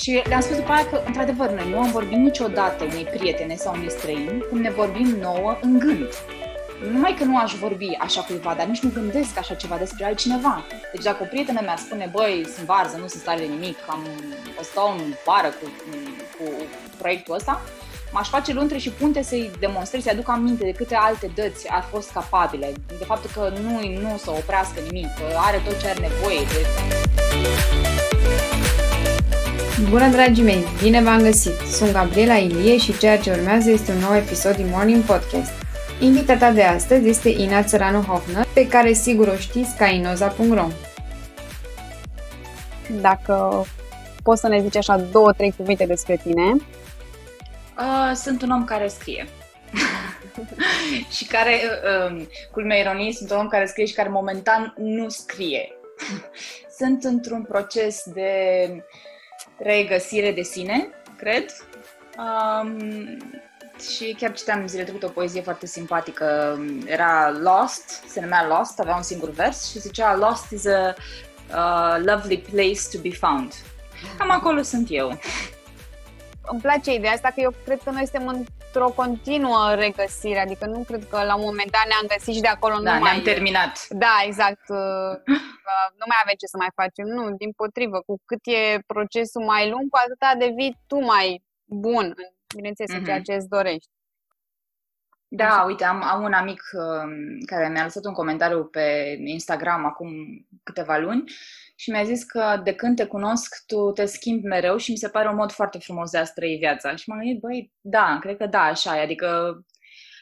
Și le-am spus după aia că, într-adevăr, noi nu am vorbit niciodată unei prietene sau unei străini cum ne vorbim nouă în gând. Numai că nu aș vorbi așa cuiva, dar nici nu gândesc așa ceva despre altcineva. Deci dacă o prietenă mea spune, băi, sunt varză, nu sunt stare de nimic, am, o stau în vară cu, cu proiectul ăsta, m-aș face luntre și punte să-i demonstrez, să-i aduc aminte de câte alte dăți ar fost capabile, de faptul că nu, nu să oprească nimic, că are tot ce are nevoie. De... Bună, dragii mei! Bine v-am găsit! Sunt Gabriela Ilie și ceea ce urmează este un nou episod din Morning Podcast. Invitata de astăzi este Ina Țăranu Hofner, pe care sigur o știți ca inoza.ro. Dacă poți să ne zici așa două, trei cuvinte despre tine. Uh, sunt un om care scrie. și care, uh, um, culmea ironie, sunt un om care scrie și care momentan nu scrie. sunt într-un proces de regăsire de sine, cred. Um, și chiar citeam zile trecute o poezie foarte simpatică. Era Lost, se numea Lost, avea un singur vers și zicea Lost is a uh, lovely place to be found. Cam acolo sunt eu. Îmi place ideea asta că eu cred că noi suntem într-o continuă regăsire, adică nu cred că la un moment dat ne-am găsit și de acolo da, nu mai... ne-am terminat. Da, exact. nu mai avem ce să mai facem. Nu, din potrivă, cu cât e procesul mai lung, cu atâta devii tu mai bun în bineînțeles, mm-hmm. în ceea mhm. ce îți dorești. Da, uite, am, am un amic uh, care mi-a lăsat un comentariu pe Instagram acum câteva luni și mi-a zis că de când te cunosc, tu te schimbi mereu și mi se pare un mod foarte frumos de a trăi viața. Și m-am gândit, băi, da, cred că da, așa e. Adică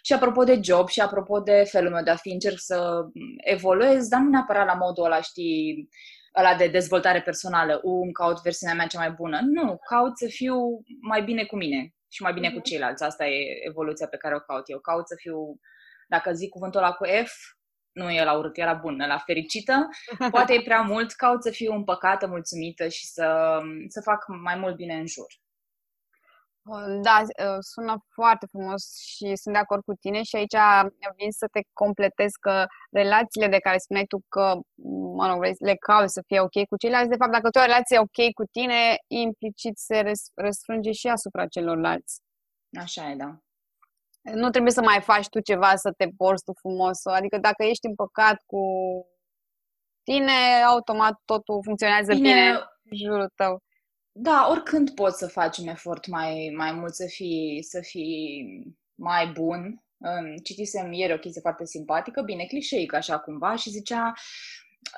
și apropo de job și apropo de felul meu de a fi, încerc să evoluez, dar nu neapărat la modul ăla, știi, ăla de dezvoltare personală, u, îmi caut versiunea mea cea mai bună. Nu, caut să fiu mai bine cu mine și mai bine mm-hmm. cu mhm. ceilalți. Asta e evoluția pe care o caut eu. Caut să fiu, dacă zic cuvântul ăla cu F, nu e la urât, era bun, la fericită. Poate e prea mult, caut să fiu împăcată, mulțumită și să, să fac mai mult bine în jur. Da, ă, sună foarte frumos și sunt de acord cu tine și aici vin să te completez că relațiile de care spuneai tu că, mă rog, le cauți să fie ok cu ceilalți, de fapt, dacă tu ai o relație ok cu tine, implicit se răsfrânge și asupra celorlalți. Așa e, da. Nu trebuie să mai faci tu ceva să te porți tu frumos, adică dacă ești împăcat cu tine, automat totul funcționează bine, bine în jurul tău. Da, oricând poți să faci un efort mai, mai mult, să fii, să fii mai bun. Citisem ieri o chestie foarte simpatică, bine, clișeică așa cumva, și zicea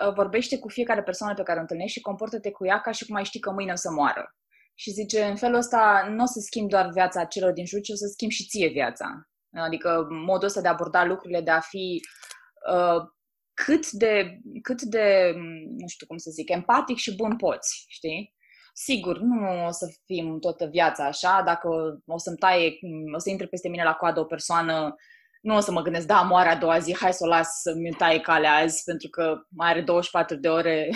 ă, vorbește cu fiecare persoană pe care o întâlnești și comportă-te cu ea ca și cum ai ști că mâine o să moară. Și zice, în felul ăsta nu o să schimbi doar viața celor din jur, ci o să schimbi și ție viața. Adică modul ăsta de a aborda lucrurile, de a fi uh, cât de, cât de, nu știu cum să zic, empatic și bun poți, știi? Sigur, nu o să fim toată viața așa, dacă o să-mi taie, o să intre peste mine la coadă o persoană, nu o să mă gândesc, da, moare a doua zi, hai să o las să-mi taie calea azi, pentru că mai are 24 de ore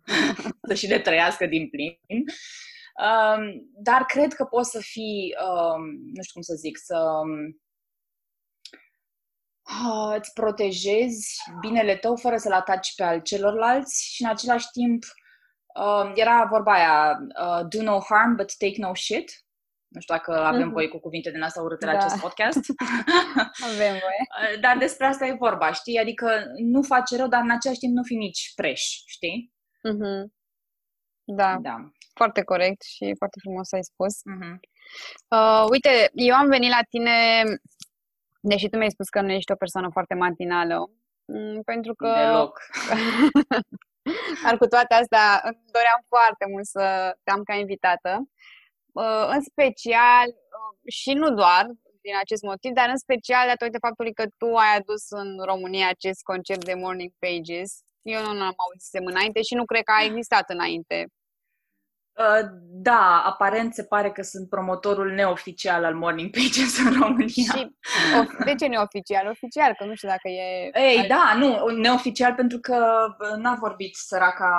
să și le trăiască din plin. Um, dar cred că poți să fii, um, nu știu cum să zic, să uh, îți protejezi binele tău fără să-l ataci pe al celorlalți și în același timp Uh, era vorba aia, uh, do no harm, but take no shit. Nu știu dacă avem mm-hmm. voie cu cuvinte din asta urâte da. la acest podcast. avem voie. Uh, dar despre asta e vorba, știi? Adică nu face rău, dar în același timp nu fi nici preș, știi? Mm-hmm. Da. da. Foarte corect și foarte frumos ai spus. Mm-hmm. Uh, uite, eu am venit la tine, deși tu mi-ai spus că nu ești o persoană foarte matinală, mm, pentru că... Deloc. Dar cu toate astea, îmi doream foarte mult să te am ca invitată. Uh, în special, uh, și nu doar din acest motiv, dar în special datorită faptului că tu ai adus în România acest concept de Morning Pages. Eu nu am auzit înainte și nu cred că a existat înainte. Uh, da, aparent se pare că sunt promotorul neoficial al Morning Pages în România. Și de ce neoficial? Oficial, că nu știu dacă e... Ei, da, nu, neoficial pentru că uh, n-a vorbit săraca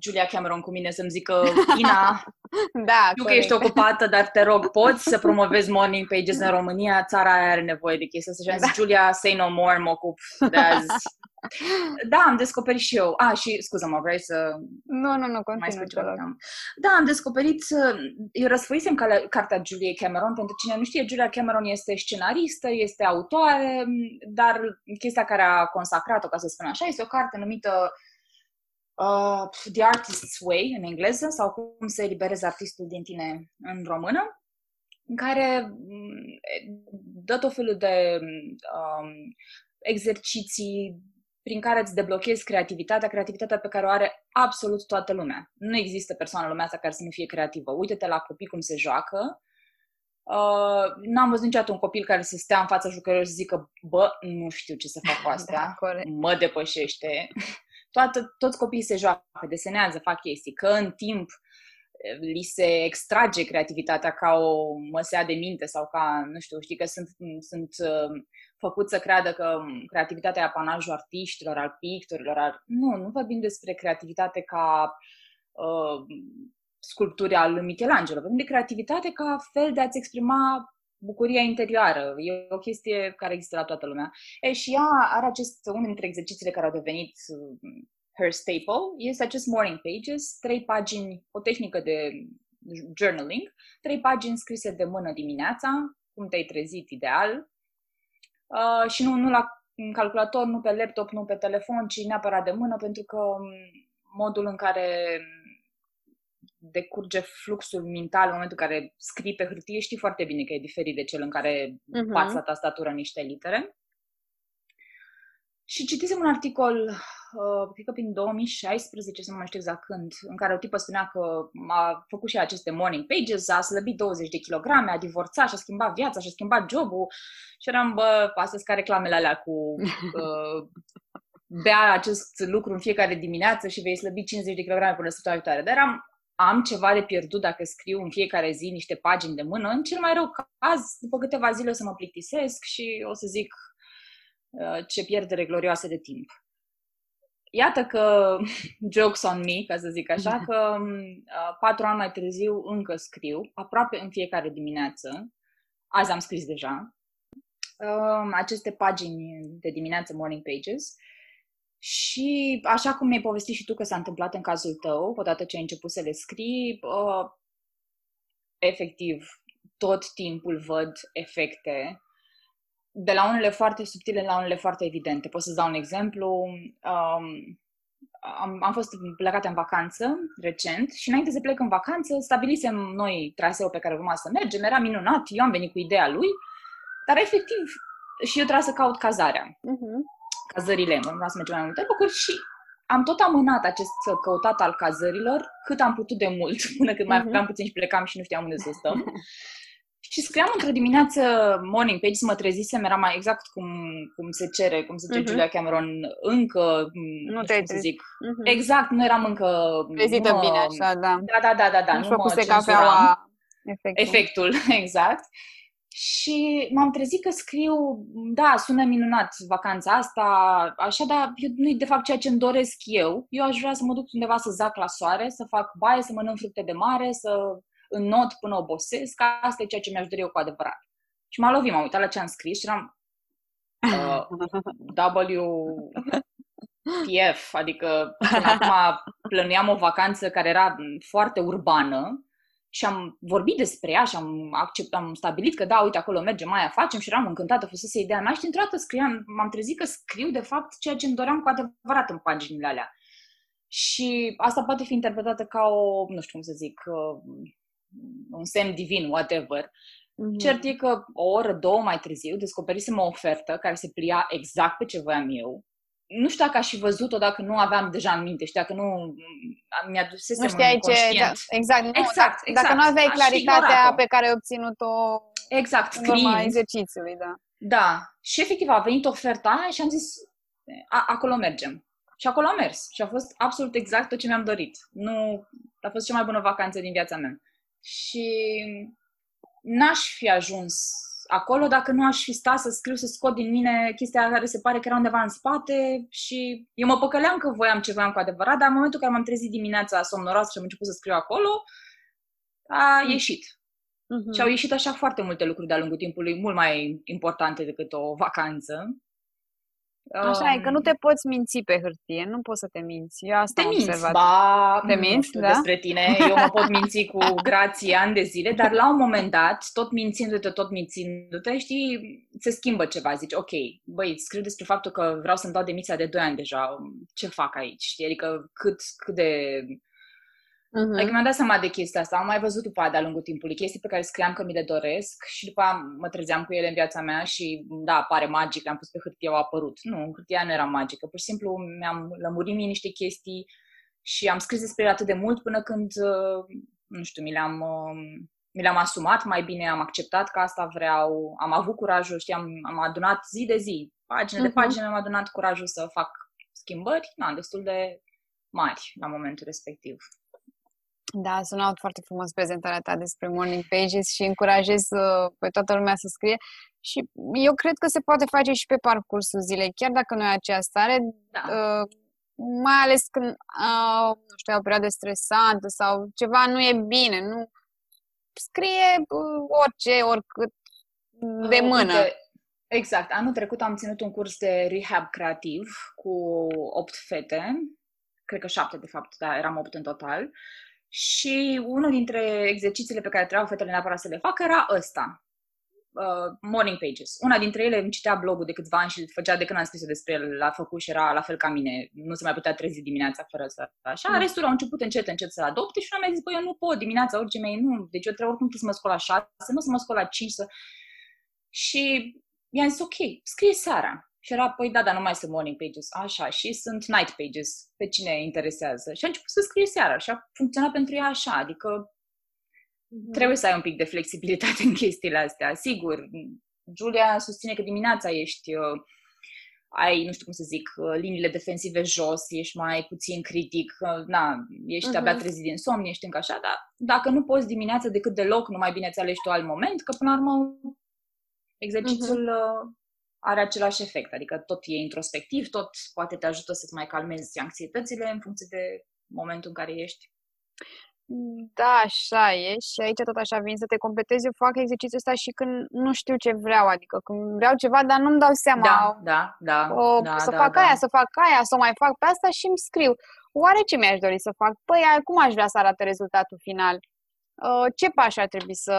Julia Cameron cu mine să-mi zică Ina, da, știu că ești ocupată, dar te rog, poți să promovezi Morning Pages în România? Țara aia are nevoie de chestia asta. Și am zis, da. Julia, say no more, mă ocup de azi Da, am descoperit și eu. A, și scuză-mă, vrei să... Nu, nu, nu, mai continuă. spun ceva? Da, am descoperit, uh, eu răsfoisem cale- cartea Julia Cameron, pentru cine nu știe, Julia Cameron este scenaristă, este autoare, dar chestia care a consacrat-o, ca să spun așa, este o carte numită uh, The Artist's Way, în engleză, sau cum să eliberezi artistul din tine în română, în care mm, dă tot felul de um, exerciții prin care îți deblochezi creativitatea, creativitatea pe care o are absolut toată lumea. Nu există persoană în lumea asta care să nu fie creativă. Uite-te la copii cum se joacă. Uh, n-am văzut niciodată un copil care să stea în fața jucărilor și să zică, bă, nu știu ce să fac cu asta, Da, corect. mă depășește. Toată, toți copiii se joacă, desenează, fac chestii, că în timp eh, li se extrage creativitatea ca o măsea de minte sau ca, nu știu, știi că sunt, sunt uh, făcut să creadă că creativitatea e apanajul artiștilor, al pictorilor. Al... Nu, nu vorbim despre creativitate ca uh, sculpturi al lui Michelangelo. Vorbim de creativitate ca fel de a-ți exprima bucuria interioară. E o chestie care există la toată lumea. E, și ea are acest, unul dintre exercițiile care au devenit uh, her staple, este acest morning pages, trei pagini, o tehnică de journaling, trei pagini scrise de mână dimineața, cum te-ai trezit ideal, Uh, și nu, nu la calculator, nu pe laptop, nu pe telefon, ci neapărat de mână, pentru că um, modul în care decurge fluxul mental în momentul în care scrii pe hârtie, știi foarte bine că e diferit de cel în care uh-huh. bați la tastatură niște litere. Și citisem un articol uh, cred că prin 2016, să nu mai știu exact când, în care o tipă spunea că a făcut și aceste morning pages, a slăbit 20 de kilograme, a divorțat, și-a schimbat viața, și-a schimbat jobul și eram, bă, astăzi ca reclamele alea cu uh, bea acest lucru în fiecare dimineață și vei slăbi 50 de kilograme până săptămâna viitoare. Dar eram, am ceva de pierdut dacă scriu în fiecare zi niște pagini de mână. În cel mai rău caz, după câteva zile o să mă plictisesc și o să zic uh, ce pierdere glorioasă de timp iată că, jokes on me, ca să zic așa, că uh, patru ani mai târziu încă scriu, aproape în fiecare dimineață. Azi am scris deja uh, aceste pagini de dimineață, morning pages. Și așa cum mi-ai povestit și tu că s-a întâmplat în cazul tău, odată ce ai început să le scrii, uh, efectiv, tot timpul văd efecte de la unele foarte subtile la unele foarte evidente. Pot să-ți dau un exemplu. Um, am, am fost plecată în vacanță recent și înainte să plec în vacanță stabilisem noi traseul pe care urma să mergem. Era minunat, eu am venit cu ideea lui, dar efectiv și eu trebuia să caut cazarea. Uh-huh. Cazările, urma să mergem mai multe locuri și am tot amânat acest căutat al cazărilor cât am putut de mult, până când mai uh-huh. aveam puțin și plecam și nu știam unde să stăm. Și scriam într-o dimineață morning page, mă trezisem, era mai exact cum, cum se cere, cum zice uh-huh. Julia Cameron, încă, nu, te să zic, uh-huh. exact, nu eram încă... Trezită mă, bine așa, da. Da, da, da, da, da nu mă cafeaua efectul. efectul, exact. Și m-am trezit că scriu, da, sună minunat vacanța asta, așa, dar nu e de fapt ceea ce îmi doresc eu. Eu aș vrea să mă duc undeva să zac la soare, să fac baie, să mănânc fructe de mare, să not până obosesc, asta e ceea ce mi-aș dori eu cu adevărat. Și m-a lovit, m-am uitat la ce am scris și eram uh, WTF, adică acum plănuiam o vacanță care era foarte urbană și am vorbit despre ea și am, accept, am stabilit că da, uite, acolo mergem, mai facem și eram încântată, fusese ideea mea și dintr-o dată scriam, m-am trezit că scriu de fapt ceea ce îmi doream cu adevărat în paginile alea. Și asta poate fi interpretată ca o, nu știu cum să zic, uh, un semn divin, whatever. Mm-hmm. Cert e că o oră, două mai târziu descoperisem o ofertă care se plia exact pe ce voiam eu. Nu știu dacă aș fi văzut-o dacă nu aveam deja în minte și dacă nu mi-a dus Nu știai ce... Da, exact, nu, exact, dacă, exact. Dacă nu aveai claritatea pe care ai obținut-o exact, în urma exercițiului, da. Da. Și efectiv a venit oferta aia și am zis, a, acolo mergem. Și acolo am mers. Și a fost absolut exact tot ce mi-am dorit. Nu, a fost cea mai bună vacanță din viața mea și n-aș fi ajuns acolo dacă nu aș fi stat să scriu, să scot din mine chestia care se pare că era undeva în spate și eu mă păcăleam că voiam ce voiam cu adevărat, dar în momentul în care m-am trezit dimineața somnoroasă și am început să scriu acolo, a mm. ieșit. Uh-huh. Și au ieșit așa foarte multe lucruri de-a lungul timpului, mult mai importante decât o vacanță. Așa e, că nu te poți minți pe hârtie, nu poți să te minți. Eu asta te am minți, observat. ba, Te nu minți, știu da? despre tine, eu mă pot minți cu grație ani de zile, dar la un moment dat, tot mințindu-te, tot mințindu-te, știi, se schimbă ceva, zici, ok, băi, scriu despre faptul că vreau să-mi dau demisia de 2 ani deja, ce fac aici, știi, adică cât, cât de Mhm. Adică mi-am dat seama de chestia asta, am mai văzut după aia de-a lungul timpului, chestii pe care scriam că mi le doresc și după aia mă trezeam cu ele în viața mea și, da, pare magic, le-am pus pe hârtie, au apărut. Nu, hârtia nu era magică, pur și simplu mi-am lămurit mie niște chestii și am scris despre ele atât de mult până când, uh, nu știu, mi le-am, uh, mi le-am asumat mai bine, am acceptat că asta vreau, am avut curajul, știi, am, am adunat zi de zi, pagină de Mhm. pagină, am adunat curajul să fac schimbări, na, destul de mari la momentul respectiv. Da, a sunat foarte frumos prezentarea ta despre Morning Pages și încurajez uh, pe toată lumea să scrie. Și eu cred că se poate face și pe parcursul zilei, chiar dacă nu ai aceea stare, Da. uh, mai ales când uh, nu știu, ai o perioadă stresantă sau ceva nu e bine, nu scrie uh, orice, oricât de Uh, mână. Uite, exact. Anul trecut am ținut un curs de rehab creativ cu opt fete, cred că șapte de fapt, dar eram opt în total. Și unul dintre exercițiile pe care trebuiau fetele neapărat să le facă era ăsta. Uh, morning pages. Una dintre ele îmi citea blogul de câțiva ani și îl făcea de când am scris eu despre el, l-a făcut și era la fel ca mine. Nu se mai putea trezi dimineața fără să... Așa, Mm. restul au început încet, încet să adopte și una mi-a zis, băi, eu nu pot dimineața, orice mei, nu. Deci eu trebuie oricum trebuie să mă scol la șase, nu să mă scol la cinci, să... Și i-am zis, ok, scrie seara. Și era, păi da, dar nu mai sunt morning pages. Așa, și sunt night pages. Pe cine interesează? Și a început să scrie seara și a funcționat pentru ea așa. Adică trebuie să ai un pic de flexibilitate în chestiile astea. Sigur, Julia susține că dimineața ești, uh, ai, nu știu cum să zic, uh, liniile defensive jos, ești mai puțin critic, uh, na, ești Mhm. abia trezit din somn, ești încă așa, dar dacă nu poți dimineața decât deloc, nu mai bine ți alegi tu alt moment, că până la urmă exercițiul uh, are același efect, adică tot e introspectiv, tot poate te ajută să-ți mai calmezi anxietățile în funcție de momentul în care ești. Da, așa e și aici tot așa vin să te completez. Eu fac exercițiul ăsta și când nu știu ce vreau, adică când vreau ceva, dar nu-mi dau seama Da, da, da, o, da, să da, fac da. aia, să fac aia, să o mai fac pe asta și îmi scriu. Oare ce mi-aș dori să fac? Păi, aia, cum aș vrea să arate rezultatul final? Uh, ce pași ar trebui să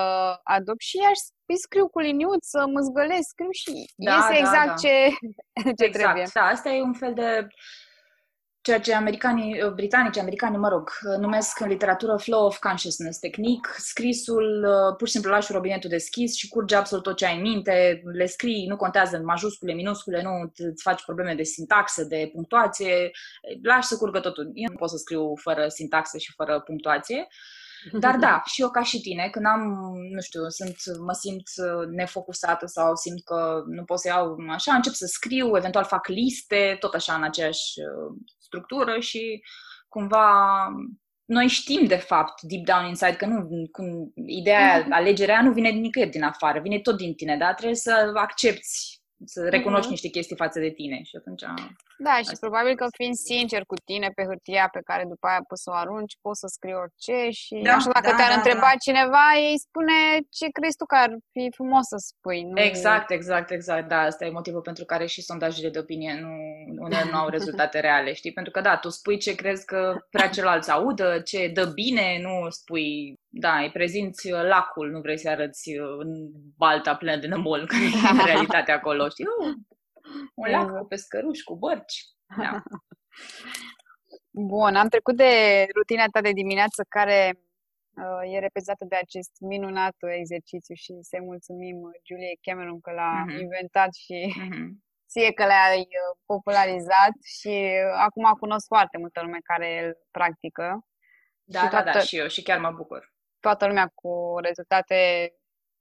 adopt? Și aș îi scriu cu liniuță, mă zgălesc, scriu și Da, iese da, exact da. ce, ce exact, trebuie. da, asta e un fel de ceea ce americanii, uh, britanici, americani, mă rog, uh, numesc în literatură flow of consciousness tehnic. Scrisul, uh, pur și simplu lași robinetul deschis și curge absolut tot ce ai în minte, le scrii, nu contează în majuscule, minuscule, nu îți faci probleme de sintaxă, de punctuație, lași să curgă totul. Eu nu pot să scriu fără sintaxă și fără punctuație, dar da, și eu ca și tine, când am, nu știu, sunt, mă simt uh, nefocusată sau simt că nu pot să iau așa, încep să scriu, eventual fac liste, tot așa în aceeași uh, structură și cumva noi știm de fapt deep down inside că nu, cum, ideea, aia, Mhm. alegerea aia nu vine nicăieri din afară, vine tot din tine, dar trebuie să accepti, să recunoști Mhm. niște chestii față de tine și atunci... Da, și Asta. probabil că fiind sincer cu tine pe hârtia pe care după aia poți să o arunci, poți să scrii orice și Da, așa dacă da, te-ar da, întreba da. cineva, ei spune ce crezi tu că ar fi frumos să spui. Nu... Exact, exact, exact. Da, asta e motivul pentru care și sondajele de opinie nu, uneori nu au rezultate reale, știi? Pentru că, da, tu spui ce crezi că vrea celălalt să audă, ce dă bine, nu spui, da, îi prezinți uh, lacul, nu vrei să arăți uh, în balta plină de nămol, care e în realitate acolo, știi? Uh, un lac Exact. cu pescăruși, cu bărci. Da. Bun, am trecut de rutina ta de dimineață care uh, e reprezentată de acest minunat exercițiu și să-i mulțumim uh, Julie Cameron că l-a Mhm. inventat și Mhm. ție că l-ai uh, popularizat și uh, acum cunosc foarte multă lume care îl practică. Da, Și da, da, toată- și eu, și chiar mă bucur. Toată lumea cu rezultate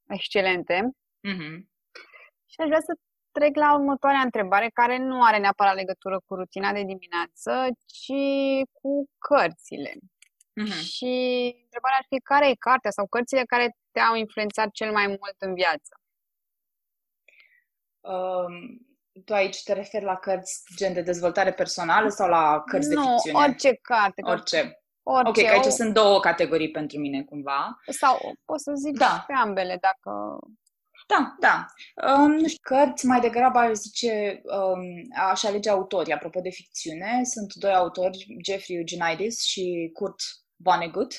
excelente. Mhm. Și aș vrea să trec la următoarea întrebare, care nu are neapărat legătură cu rutina de dimineață, ci cu cărțile. Mhm. Și întrebarea ar fi care e cartea sau cărțile care te-au influențat cel mai mult în viață? Um, tu aici te referi la cărți gen de dezvoltare personală sau la cărți de nu, ficțiune? orice carte. că Orice. orice Ok, că aici o- sunt două categorii pentru mine, cumva. Sau pot să zic Da. și pe ambele, dacă... Da, da. Um, nu știu, cărți mai degrabă aș zice, um, aș alege autorii. Apropo de ficțiune, sunt doi autori, Jeffrey Eugenides și Kurt Vonnegut,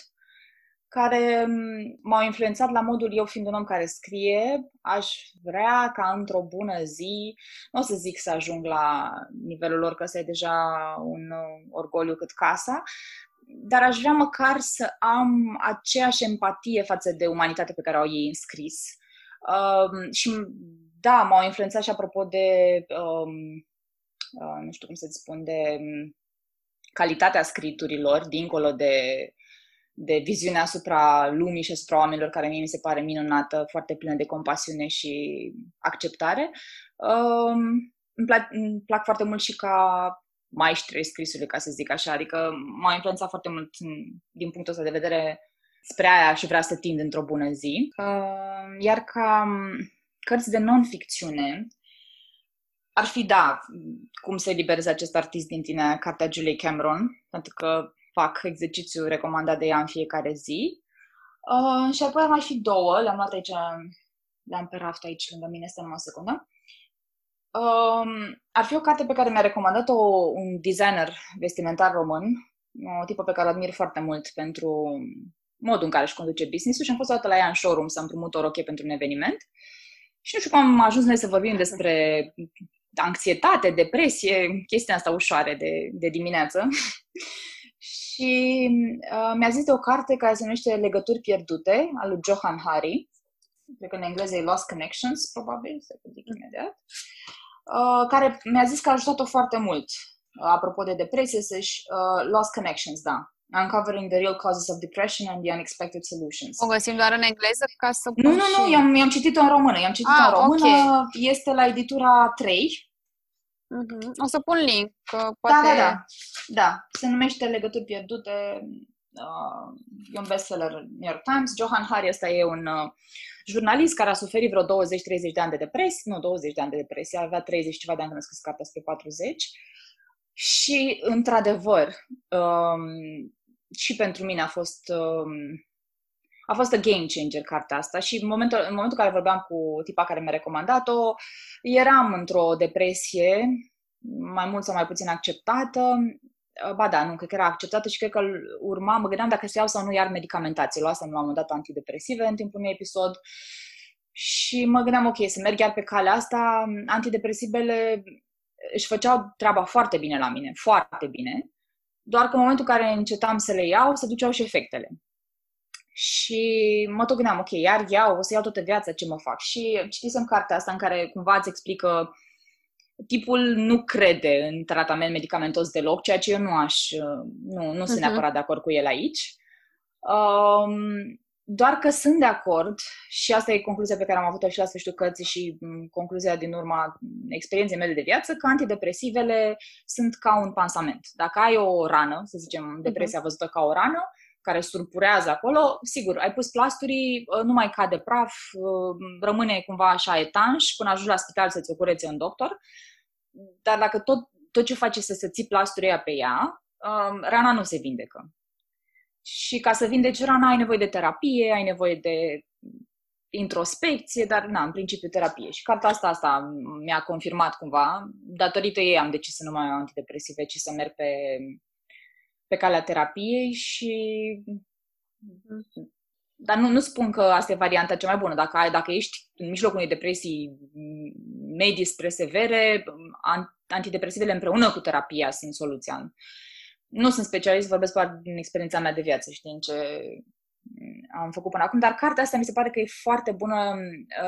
care um, m-au influențat la modul, eu fiind un om care scrie, aș vrea ca într-o bună zi, nu o să zic să ajung la nivelul lor, că ăsta e deja un uh, orgoliu cât casa, dar aș vrea măcar să am aceeași empatie față de umanitatea pe care au ei înscris. Um, și da, m-au influențat și apropo de, um, uh, nu știu cum să spun, de um, calitatea scriturilor, dincolo de, de viziunea asupra lumii și asupra oamenilor, care mie mi se pare minunată, foarte plină de compasiune și acceptare. Um, îmi, plac, îmi plac foarte mult și ca maestri scrisului, ca să zic așa, adică m-a influențat foarte mult din punctul ăsta de vedere spre aia și vrea să tind într-o bună zi. Uh, iar ca cărți de non-ficțiune, ar fi, da, cum se elibereze acest artist din tine, cartea Julie Cameron, pentru că fac exercițiu recomandat de ea în fiecare zi. Uh, și apoi ar mai fi două, le-am luat aici, le-am pe raft aici lângă mine, stă numai o secundă. Um, ar fi o carte pe care mi-a recomandat-o un designer vestimentar român, o tipă pe care o admir foarte mult pentru modul în care își conduce business-ul și am fost dată la ea în showroom să împrumut o roche pentru un eveniment. Și nu știu cum am ajuns noi să vorbim despre anxietate, depresie, chestia asta ușoare de, de dimineață. și uh, mi-a zis de o carte care se numește Legături pierdute, al lui Johan Hari. Cred că în engleză e Lost Connections, probabil, să zic imediat. Uh, care mi-a zis că a ajutat-o foarte mult. Uh, apropo de depresie, să-și... Uh, Lost Connections, da. Uncovering the Real Causes of Depression and the Unexpected Solutions. O găsim doar în engleză ca să Nu, nu, nu, i-am, i-am citit-o în română. I-am citit-o ah, în română. Okay. Este la editura 3. Mm-hmm. O să pun link, că da, poate... Da, da, da. Da, se numește Legături pierdute. Uh, e un bestseller New York Times. Johan Hari ăsta e un uh, jurnalist care a suferit vreo 20-30 de ani de depresie. Nu, 20 de ani de depresie. Avea 30 ceva de ani când a scris cartea spre 40. Și, într-adevăr, um, și pentru mine a fost um, a fost a game changer cartea asta și în momentul, în momentul în care vorbeam cu tipa care mi-a recomandat-o, eram într-o depresie mai mult sau mai puțin acceptată. Ba da, nu, cred că era acceptată și cred că urma, mă gândeam dacă să iau sau nu iar medicamentații. Luasem la un moment dat antidepresive în timpul unui episod și mă gândeam, ok, să merg iar pe calea asta. Antidepresivele își făceau treaba foarte bine la mine, foarte bine, doar că în momentul în care încetam să le iau, se duceau și efectele. Și mă tot gândeam, ok, iar iau, o să iau toată viața, ce mă fac? Și citisem cartea asta în care cumva îți explică tipul nu crede în tratament medicamentos deloc, ceea ce eu nu aș, nu, nu sunt uh-huh. neapărat de acord cu el aici. Um, doar că sunt de acord, și asta e concluzia pe care am avut-o și la sfârșitul cărții și concluzia din urma experienței mele de viață, că antidepresivele sunt ca un pansament. Dacă ai o rană, să zicem, depresia uh-huh. văzută ca o rană, care surpurează acolo, sigur, ai pus plasturii, uh, nu mai cade praf, uh, rămâne cumva așa etanș până ajungi la spital să-ți o curețe un doctor, dar dacă tot, tot ce faci este să ții plasturii pe ea, um, rana nu se vindecă. Și ca să vindeci rana ai nevoie de terapie, ai nevoie de introspecție, dar na, în principiu terapie. Și cartea asta, asta mi-a confirmat cumva. Datorită ei am decis să nu mai am antidepresive, ci să merg pe pe calea terapiei și dar nu, nu spun că asta e varianta cea mai bună. Dacă, ai, dacă ești în mijlocul unei depresii medii spre severe, antidepresivele împreună cu terapia sunt soluția. Nu sunt specialist, vorbesc doar din experiența mea de viață și din ce am făcut până acum, dar cartea asta mi se pare că e foarte bună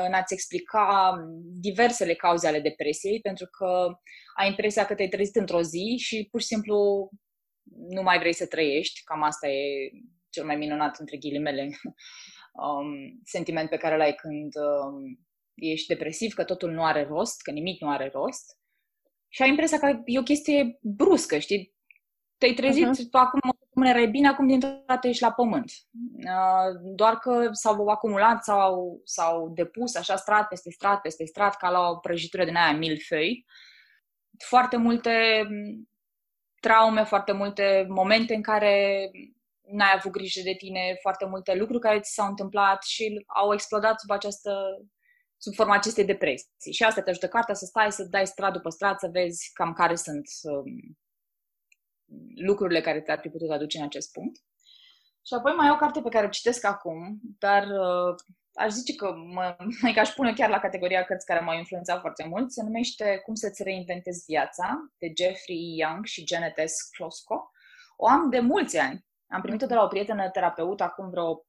în a-ți explica diversele cauze ale depresiei, pentru că ai impresia că te-ai trezit într-o zi și pur și simplu nu mai vrei să trăiești, cam asta e cel mai minunat între ghilimele um, sentiment pe care îl ai când um, ești depresiv, că totul nu are rost, că nimic nu are rost. Și ai impresia că e o chestie bruscă, știi? Te-ai trezit, uh-huh. tu acum cum erai bine, acum dintr-o dată ești la pământ. Uh, doar că s-au acumulat sau s-au depus așa strat peste strat peste strat, ca la o prăjitură din aia milfei. Foarte multe traume, foarte multe momente în care n-ai avut grijă de tine, foarte multe lucruri care ți s-au întâmplat și au explodat sub această sub forma acestei depresii. Și asta te ajută cartea să stai, să dai strat după strat, să vezi cam care sunt um, lucrurile care te-ar fi putut aduce în acest punct. Și apoi mai e o carte pe care o citesc acum, dar uh, aș zice că mă, mai că aș pune chiar la categoria cărți care m-au influențat foarte mult. Se numește Cum să-ți reinventezi viața, de Jeffrey Young și Janet S. Klosko. O am de mulți ani. Am primit-o de la o prietenă terapeut acum vreo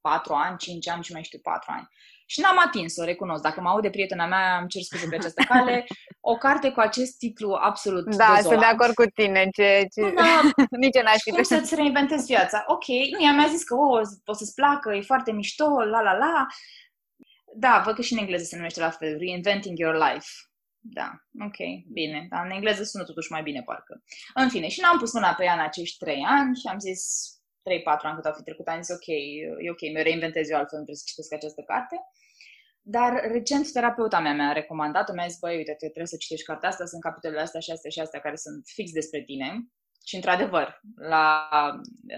4 ani, 5 ani și mai știu 4 ani. Și n-am atins-o, recunosc. Dacă mă aude prietena mea, am cer scuze pe această cale. O carte cu acest titlu absolut Da, dezolant. sunt de acord cu tine. Ce, ce... Da, Nici eu n-aș fi cum să-ți reinventezi viața? Ok, nu, ea mi-a zis că o, o să-ți placă, e foarte mișto, la la la. Da, văd că și în engleză se numește la fel, Reinventing Your Life. Da, ok, bine. Dar în engleză sună totuși mai bine, parcă. În fine, și n-am pus mâna pe ea în acești trei ani și am zis, 3-4 ani cât au fi trecut, am zis, ok, e ok, mi reinventez eu altfel, nu trebuie să citesc această carte. Dar recent terapeuta mea mi-a recomandat-o, mi-a zis, băi, uite, trebuie să citești cartea asta, sunt capitolele astea și astea și astea care sunt fix despre tine. Și într-adevăr, la...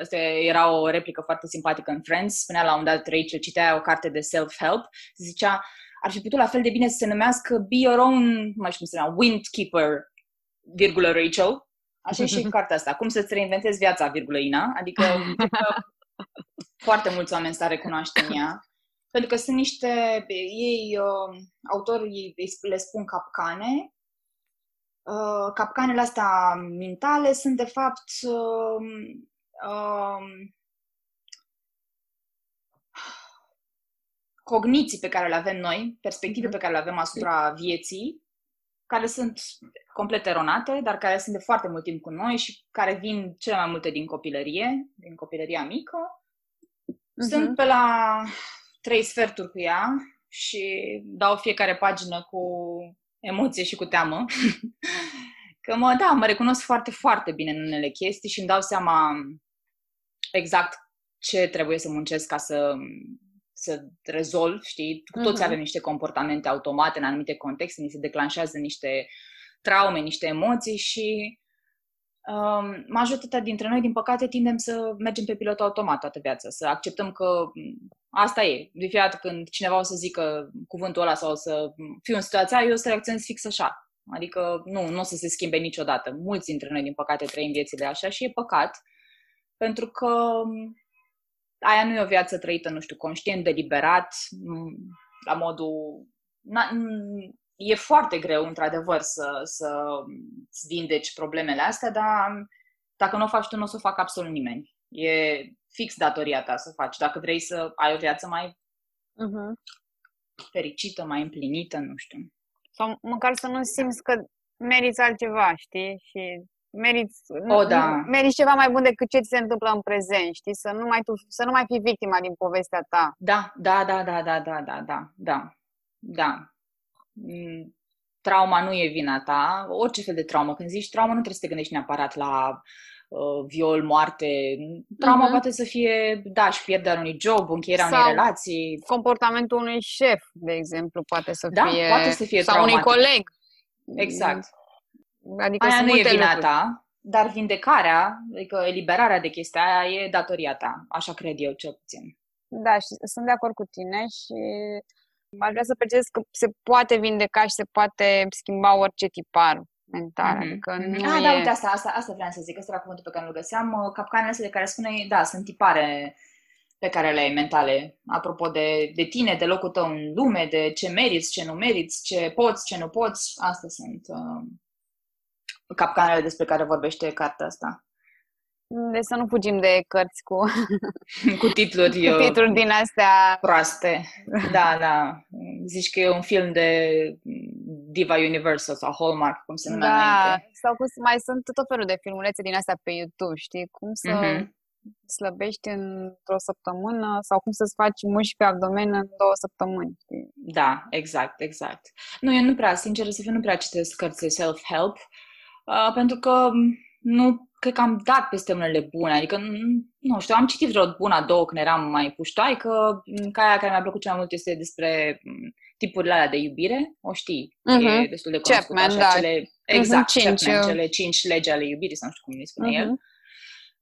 asta era o replică foarte simpatică în Friends, spunea la un dat Rachel, citea o carte de self-help, zicea, ar fi putut la fel de bine să se numească Be Your Own, nu mai știu cum se numea, Windkeeper, virgulă Rachel. Așa e și cartea asta, cum să-ți reinventezi viața, virgulă Ina, adică foarte mulți oameni s-ar recunoaște în ea. Pentru că sunt niște, ei, uh, autorii le spun capcane. Uh, capcanele astea mentale sunt, de fapt, uh, uh, cogniții pe care le avem noi, perspective pe care le avem asupra vieții, care sunt complet eronate, dar care sunt de foarte mult timp cu noi și care vin cele mai multe din copilărie, din copilăria mică. Sunt pe la trei sferturi cu ea și dau fiecare pagină cu emoție și cu teamă. Că mă, da, mă recunosc foarte, foarte bine în unele chestii și îmi dau seama exact ce trebuie să muncesc ca să, să rezolv, știi? Cu toți Mhm. avem niște comportamente automate în anumite contexte, ni se declanșează niște traume, niște emoții și um, majoritatea dintre noi, din păcate, tindem să mergem pe pilot automat toată viața, să acceptăm că m, asta e. De fiecare dată când cineva o să zică cuvântul ăla sau o să fiu în situația, aia, eu o să reacționez fix așa. Adică nu, nu o să se schimbe niciodată. Mulți dintre noi, din păcate, trăim viețile așa și e păcat, pentru că m, aia nu e o viață trăită, nu știu, conștient, deliberat, m, la modul... Na, m, e foarte greu, într-adevăr, să, să îți vindeci problemele astea, dar dacă nu o faci tu, nu o să o facă absolut nimeni. E fix datoria ta să o faci. Dacă vrei să ai o viață mai Mhm. fericită, mai împlinită, nu știu. Sau măcar să nu simți că meriți altceva, știi? Și meriți, O, da. meriți ceva mai bun decât ce ți se întâmplă în prezent, știi? Să nu mai, tu, să nu mai fii victima din povestea ta. Da, da, da, da, da, da, da, da, da, da. Mm, Trauma nu e vina ta. Orice fel de traumă. Când zici traumă, nu trebuie să te gândești neapărat la uh, viol, moarte. Trauma Mhm. poate să fie, da, și pierderea unui job, încheierea unei Sau- relații. Comportamentul unui șef, de exemplu, poate să Da, fie... poate să fie Sau unui traumatic. coleg. Exact. Adică Aia sunt nu e multe vina lucruri. ta, dar vindecarea, adică eliberarea de chestia aia e datoria ta. Așa cred eu, cel puțin. Da, și sunt de acord cu tine și aș vrea să precizez că se poate vindeca și se poate schimba orice tipar mental. Mhm, Adică mhm. nu Ah, e... da, uite, asta, asta, asta vreau să zic, ăsta era cuvântul pe care nu-l găseam. Uh, Capcanele astea de care spune, da, sunt tipare pe care le ai mentale, apropo de, de tine, de locul tău în lume, de ce meriți, ce nu meriți, ce poți, ce nu poți. Astea sunt uh, capcanele despre care vorbește cartea asta. Deci să nu fugim de cărți cu, Cu titluri, cu uh, titluri din astea. proaste. Da, da. Zici că e un film de Diva Universal sau Hallmark, cum se numea Da, înainte. sau cum să- mai sunt tot felul de filmulețe din astea pe YouTube, știi? Cum să Mhm. slăbești într-o săptămână sau cum să-ți faci mușchi pe abdomen în două săptămâni. știi? Da, exact, exact. Nu, eu nu prea, sincer să fiu, nu prea citesc cărți de self-help, uh, pentru că m, nu cred că am dat peste unele bune, adică, n- nu știu, am citit vreo una, două când eram mai puștoaică, m, ca aia care mi-a plăcut cel mai mult este despre m, tipurile alea de iubire, o știi, e Mhm. destul de cunoscut, Chapman, așa, da. cele, exact, cinci, Chapman, uh, cele cinci legi ale iubirii, sau nu știu cum le spune el. Mhm.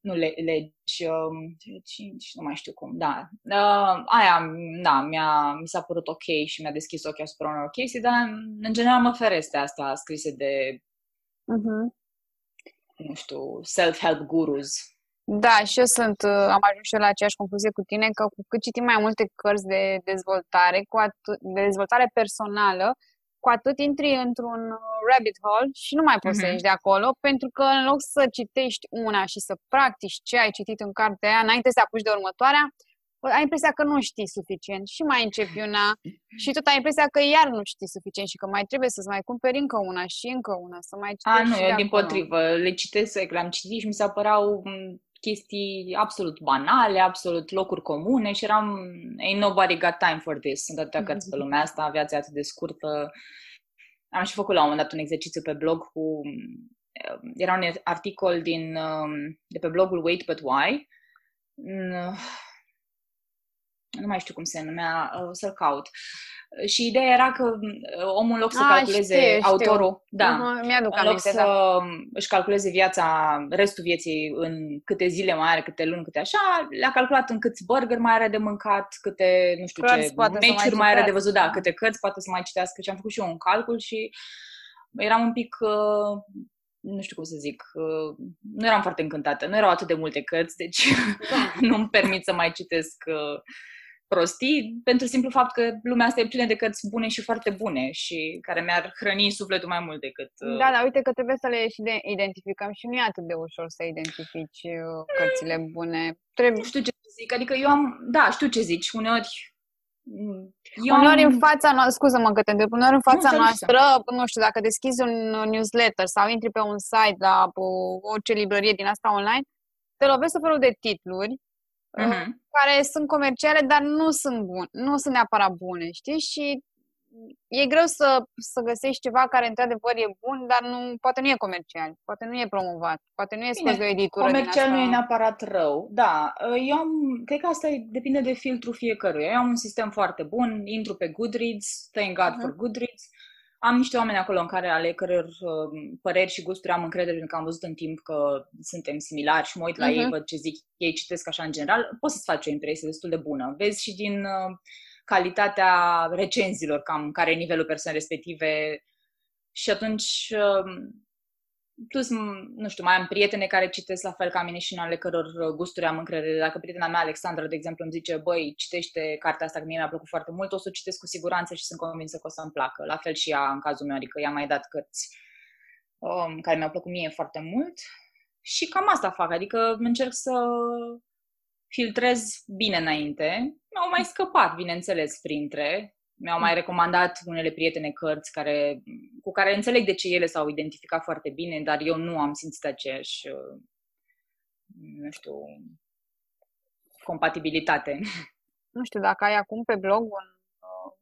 nu le, legi, um, 5, nu mai știu cum, da. Uh, aia, da, mi-a, mi s-a părut ok și mi-a deschis ochii asupra unor chestii, dar în general mă feresc de asta scrise de, uh-huh. nu știu, self-help gurus. Da, și eu sunt, uh, am ajuns și eu la aceeași concluzie cu tine, că cu cât citim mai multe cărți de dezvoltare, cu atât, de dezvoltare personală, cu atât intri într-un rabbit hole și nu mai poți uh-huh. să mhm. ieși de acolo, pentru că în loc să citești una și să practici ce ai citit în cartea aia, înainte să apuci de următoarea, ai impresia că nu știi suficient și mai începi una și tot ai impresia că iar nu știi suficient și că mai trebuie să-ți mai cumperi încă una și încă una, să mai citești A, nu, eu din potrivă, le citesc, le-am citit și mi se păreau chestii absolut banale, absolut locuri comune și eram, ain't nobody got time for this. Sunt atâtea cărți pe lumea asta, viața atât de scurtă. Am și făcut la un moment dat un exercițiu pe blog cu... Era un articol din, um, de pe blogul Wait But Why nu mai știu cum se numea, o să-l caut. Și ideea era că uh, omul în loc să A, ah, calculeze știu, autorul, știu. da, uh-huh, mi-aduc în loc să da. își calculeze viața, restul vieții în câte zile mai are, câte luni, câte așa, le-a calculat în câți burger mai are de mâncat, câte, nu știu cărți ce, meciuri mai, mai are de văzut, da, câte cărți poate să mai citească și am făcut și eu un calcul și eram un pic uh, nu știu cum să zic, uh, nu eram foarte încântată, nu erau atât de multe cărți, deci da. nu-mi permit să mai citesc uh, prostii, pentru simplu fapt că lumea asta e plină de cărți bune și foarte bune și care mi-ar hrăni sufletul mai mult decât... Uh... Da, dar uite că trebuie să le și de identificăm și nu e atât de ușor să identifici uh, cărțile bune. Trebuie... Nu știu ce zic, adică eu am... Da, știu ce zici, uneori mm, eu uneori am... în fața noastră, scuză-mă că te întreb, uneori în fața nu, noastră, nu știu, dacă deschizi un newsletter sau intri pe un site la orice librărie din asta online, te lovești tot felul de titluri uh-huh. care sunt comerciale, dar nu sunt bune, nu sunt neapărat bune, știi? Și e greu să, să găsești ceva care într-adevăr e bun, dar nu, poate nu e comercial, poate nu e promovat, poate nu e scos de o editură Comercial nu e neapărat rău, da. Eu am, cred că asta depinde de filtrul fiecăruia. Eu am un sistem foarte bun, intru pe Goodreads, thank God uh-huh. for Goodreads, am niște oameni acolo în care ale căror uh, păreri și gusturi am încredere pentru că am văzut în timp că suntem similari și mă uit la uh-huh. ei, mhm. văd ce zic ei, citesc așa în general, poți să-ți faci o impresie destul de bună. Vezi și din uh, calitatea recenzilor, cam care e nivelul persoanei respective și atunci uh, plus, nu știu, mai am prietene care citesc la fel ca mine și în ale căror uh, gusturi am încredere. Dacă prietena mea, Alexandra, de exemplu, îmi zice, băi, citește cartea asta, că mie mi-a plăcut foarte mult, o să o citesc cu siguranță și sunt convinsă că o să-mi placă. La fel și ea, în cazul meu, adică i-am mai dat cărți um, care mi-au plăcut mie foarte mult. Și cam asta fac, adică încerc să filtrez bine înainte. Mi-au mai scăpat, bineînțeles, printre, mi-au mai recomandat unele prietene cărți care, cu care înțeleg de ce ele s-au identificat foarte bine, dar eu nu am simțit aceeași, uh, nu știu, compatibilitate. Nu știu, dacă ai acum pe blog un, uh,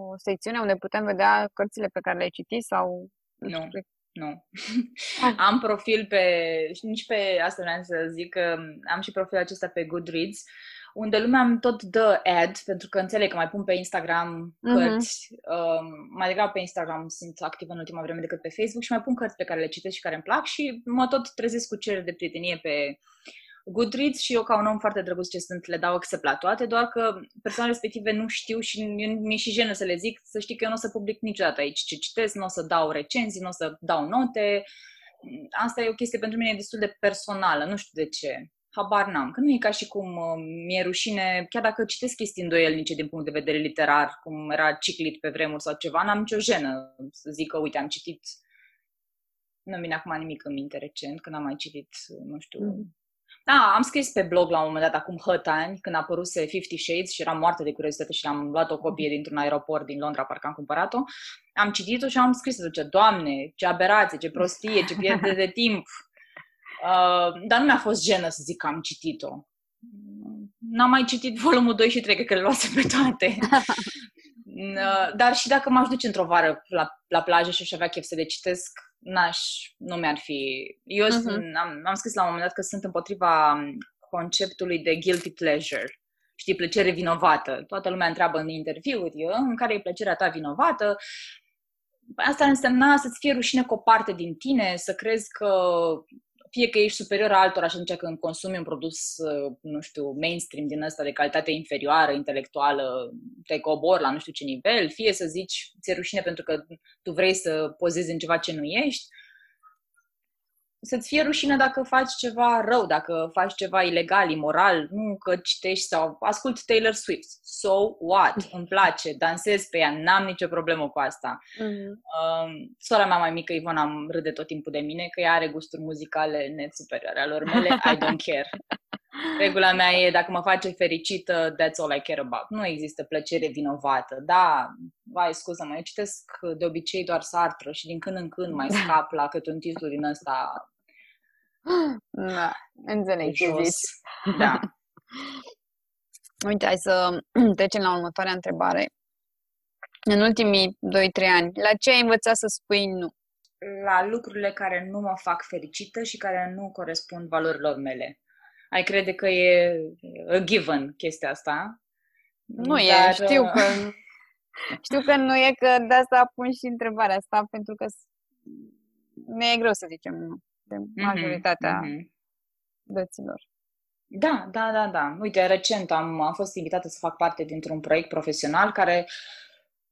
o secțiune unde putem vedea cărțile pe care le-ai citit sau... Nu, nu. nu. am profil pe, nici pe asta vreau să zic, că am și profilul acesta pe Goodreads, unde lumea îmi tot dă ad, pentru că înțeleg că mai pun pe Instagram mhm. cărți, uh-huh. um, mai degrabă pe Instagram sunt activă în ultima vreme decât pe Facebook și mai pun cărți pe care le citesc și care îmi plac și mă tot trezesc cu cereri de prietenie pe Goodreads și eu ca un om foarte drăguț ce sunt le dau accept la toate, doar că persoanele respective nu știu și mi-e și jenă să le zic, să știi că eu nu o să public niciodată aici ce citesc, nu o să dau recenzii, nu o să dau note. Asta e o chestie pentru mine destul de personală, nu știu de ce habar n-am. Că nu e ca și cum uh, mi-e rușine, chiar dacă citesc chestii îndoielnice din punct de vedere literar, cum era ciclit pe vremuri sau ceva, n-am nicio jenă să zic că, uite, am citit nu vine acum nimic în minte recent, când am mai citit, nu știu... Mm. Da, am scris pe blog la un moment dat, acum hăt ani, când a apăruse Fifty Shades și eram moartă de curiozitate și am luat o copie dintr-un aeroport din Londra, parcă am cumpărat-o. Am citit-o și am scris, ce doamne, ce aberație, ce prostie, ce pierde de timp. Uh, dar nu mi-a fost jenă să zic că am citit-o. N-am mai citit volumul 2 și 3, cred că le luase pe toate. uh, dar și dacă m-aș duce într-o vară la, la plajă și aș avea chef să le citesc, n-aș, nu mi-ar fi... Eu uh-huh. am, am scris la un moment dat că sunt împotriva conceptului de guilty pleasure. Știi, plăcere vinovată. Toată lumea întreabă în interviuri, în care e plăcerea ta vinovată? Asta însemna să-ți fie rușine cu o parte din tine, să crezi că fie că ești superior altora și atunci când consumi un produs, uh, nu știu, mainstream din ăsta de calitate inferioară, intelectuală, te cobor la nu știu ce nivel, fie să zici, ți-e rușine pentru că tu vrei să pozezi în ceva ce nu ești, să-ți fie rușine dacă faci ceva rău, dacă faci ceva ilegal, imoral, nu că citești sau ascult Taylor Swift. So what? Îmi place, dansez pe ea, n-am nicio problemă cu asta. Mm-hmm. Uh, sora mea mai mică, Ivona, râde tot timpul de mine că ea are gusturi muzicale net superioare alor mele. I don't care. Regula mea e, dacă mă face fericită, that's all I care about. Nu există plăcere vinovată. Da, vai, scuză-mă, eu citesc de obicei doar Sartre și din când în când mai scap la câte un titlu din ăsta. Da, înțeleg ce zici. Da. Uite, hai să trecem la următoarea întrebare. În ultimii 2-3 ani, la ce ai învățat să spui nu? La lucrurile care nu mă fac fericită și care nu corespund valorilor mele ai crede că e a given chestia asta. Nu dar... e, știu uh, că știu că nu e, că de asta pun și întrebarea asta, pentru că ne e greu să zicem nu de mhm, majoritatea mm-hmm. dăților. Da, da, da, da. Uite, recent am, am fost invitată să fac parte dintr-un proiect profesional care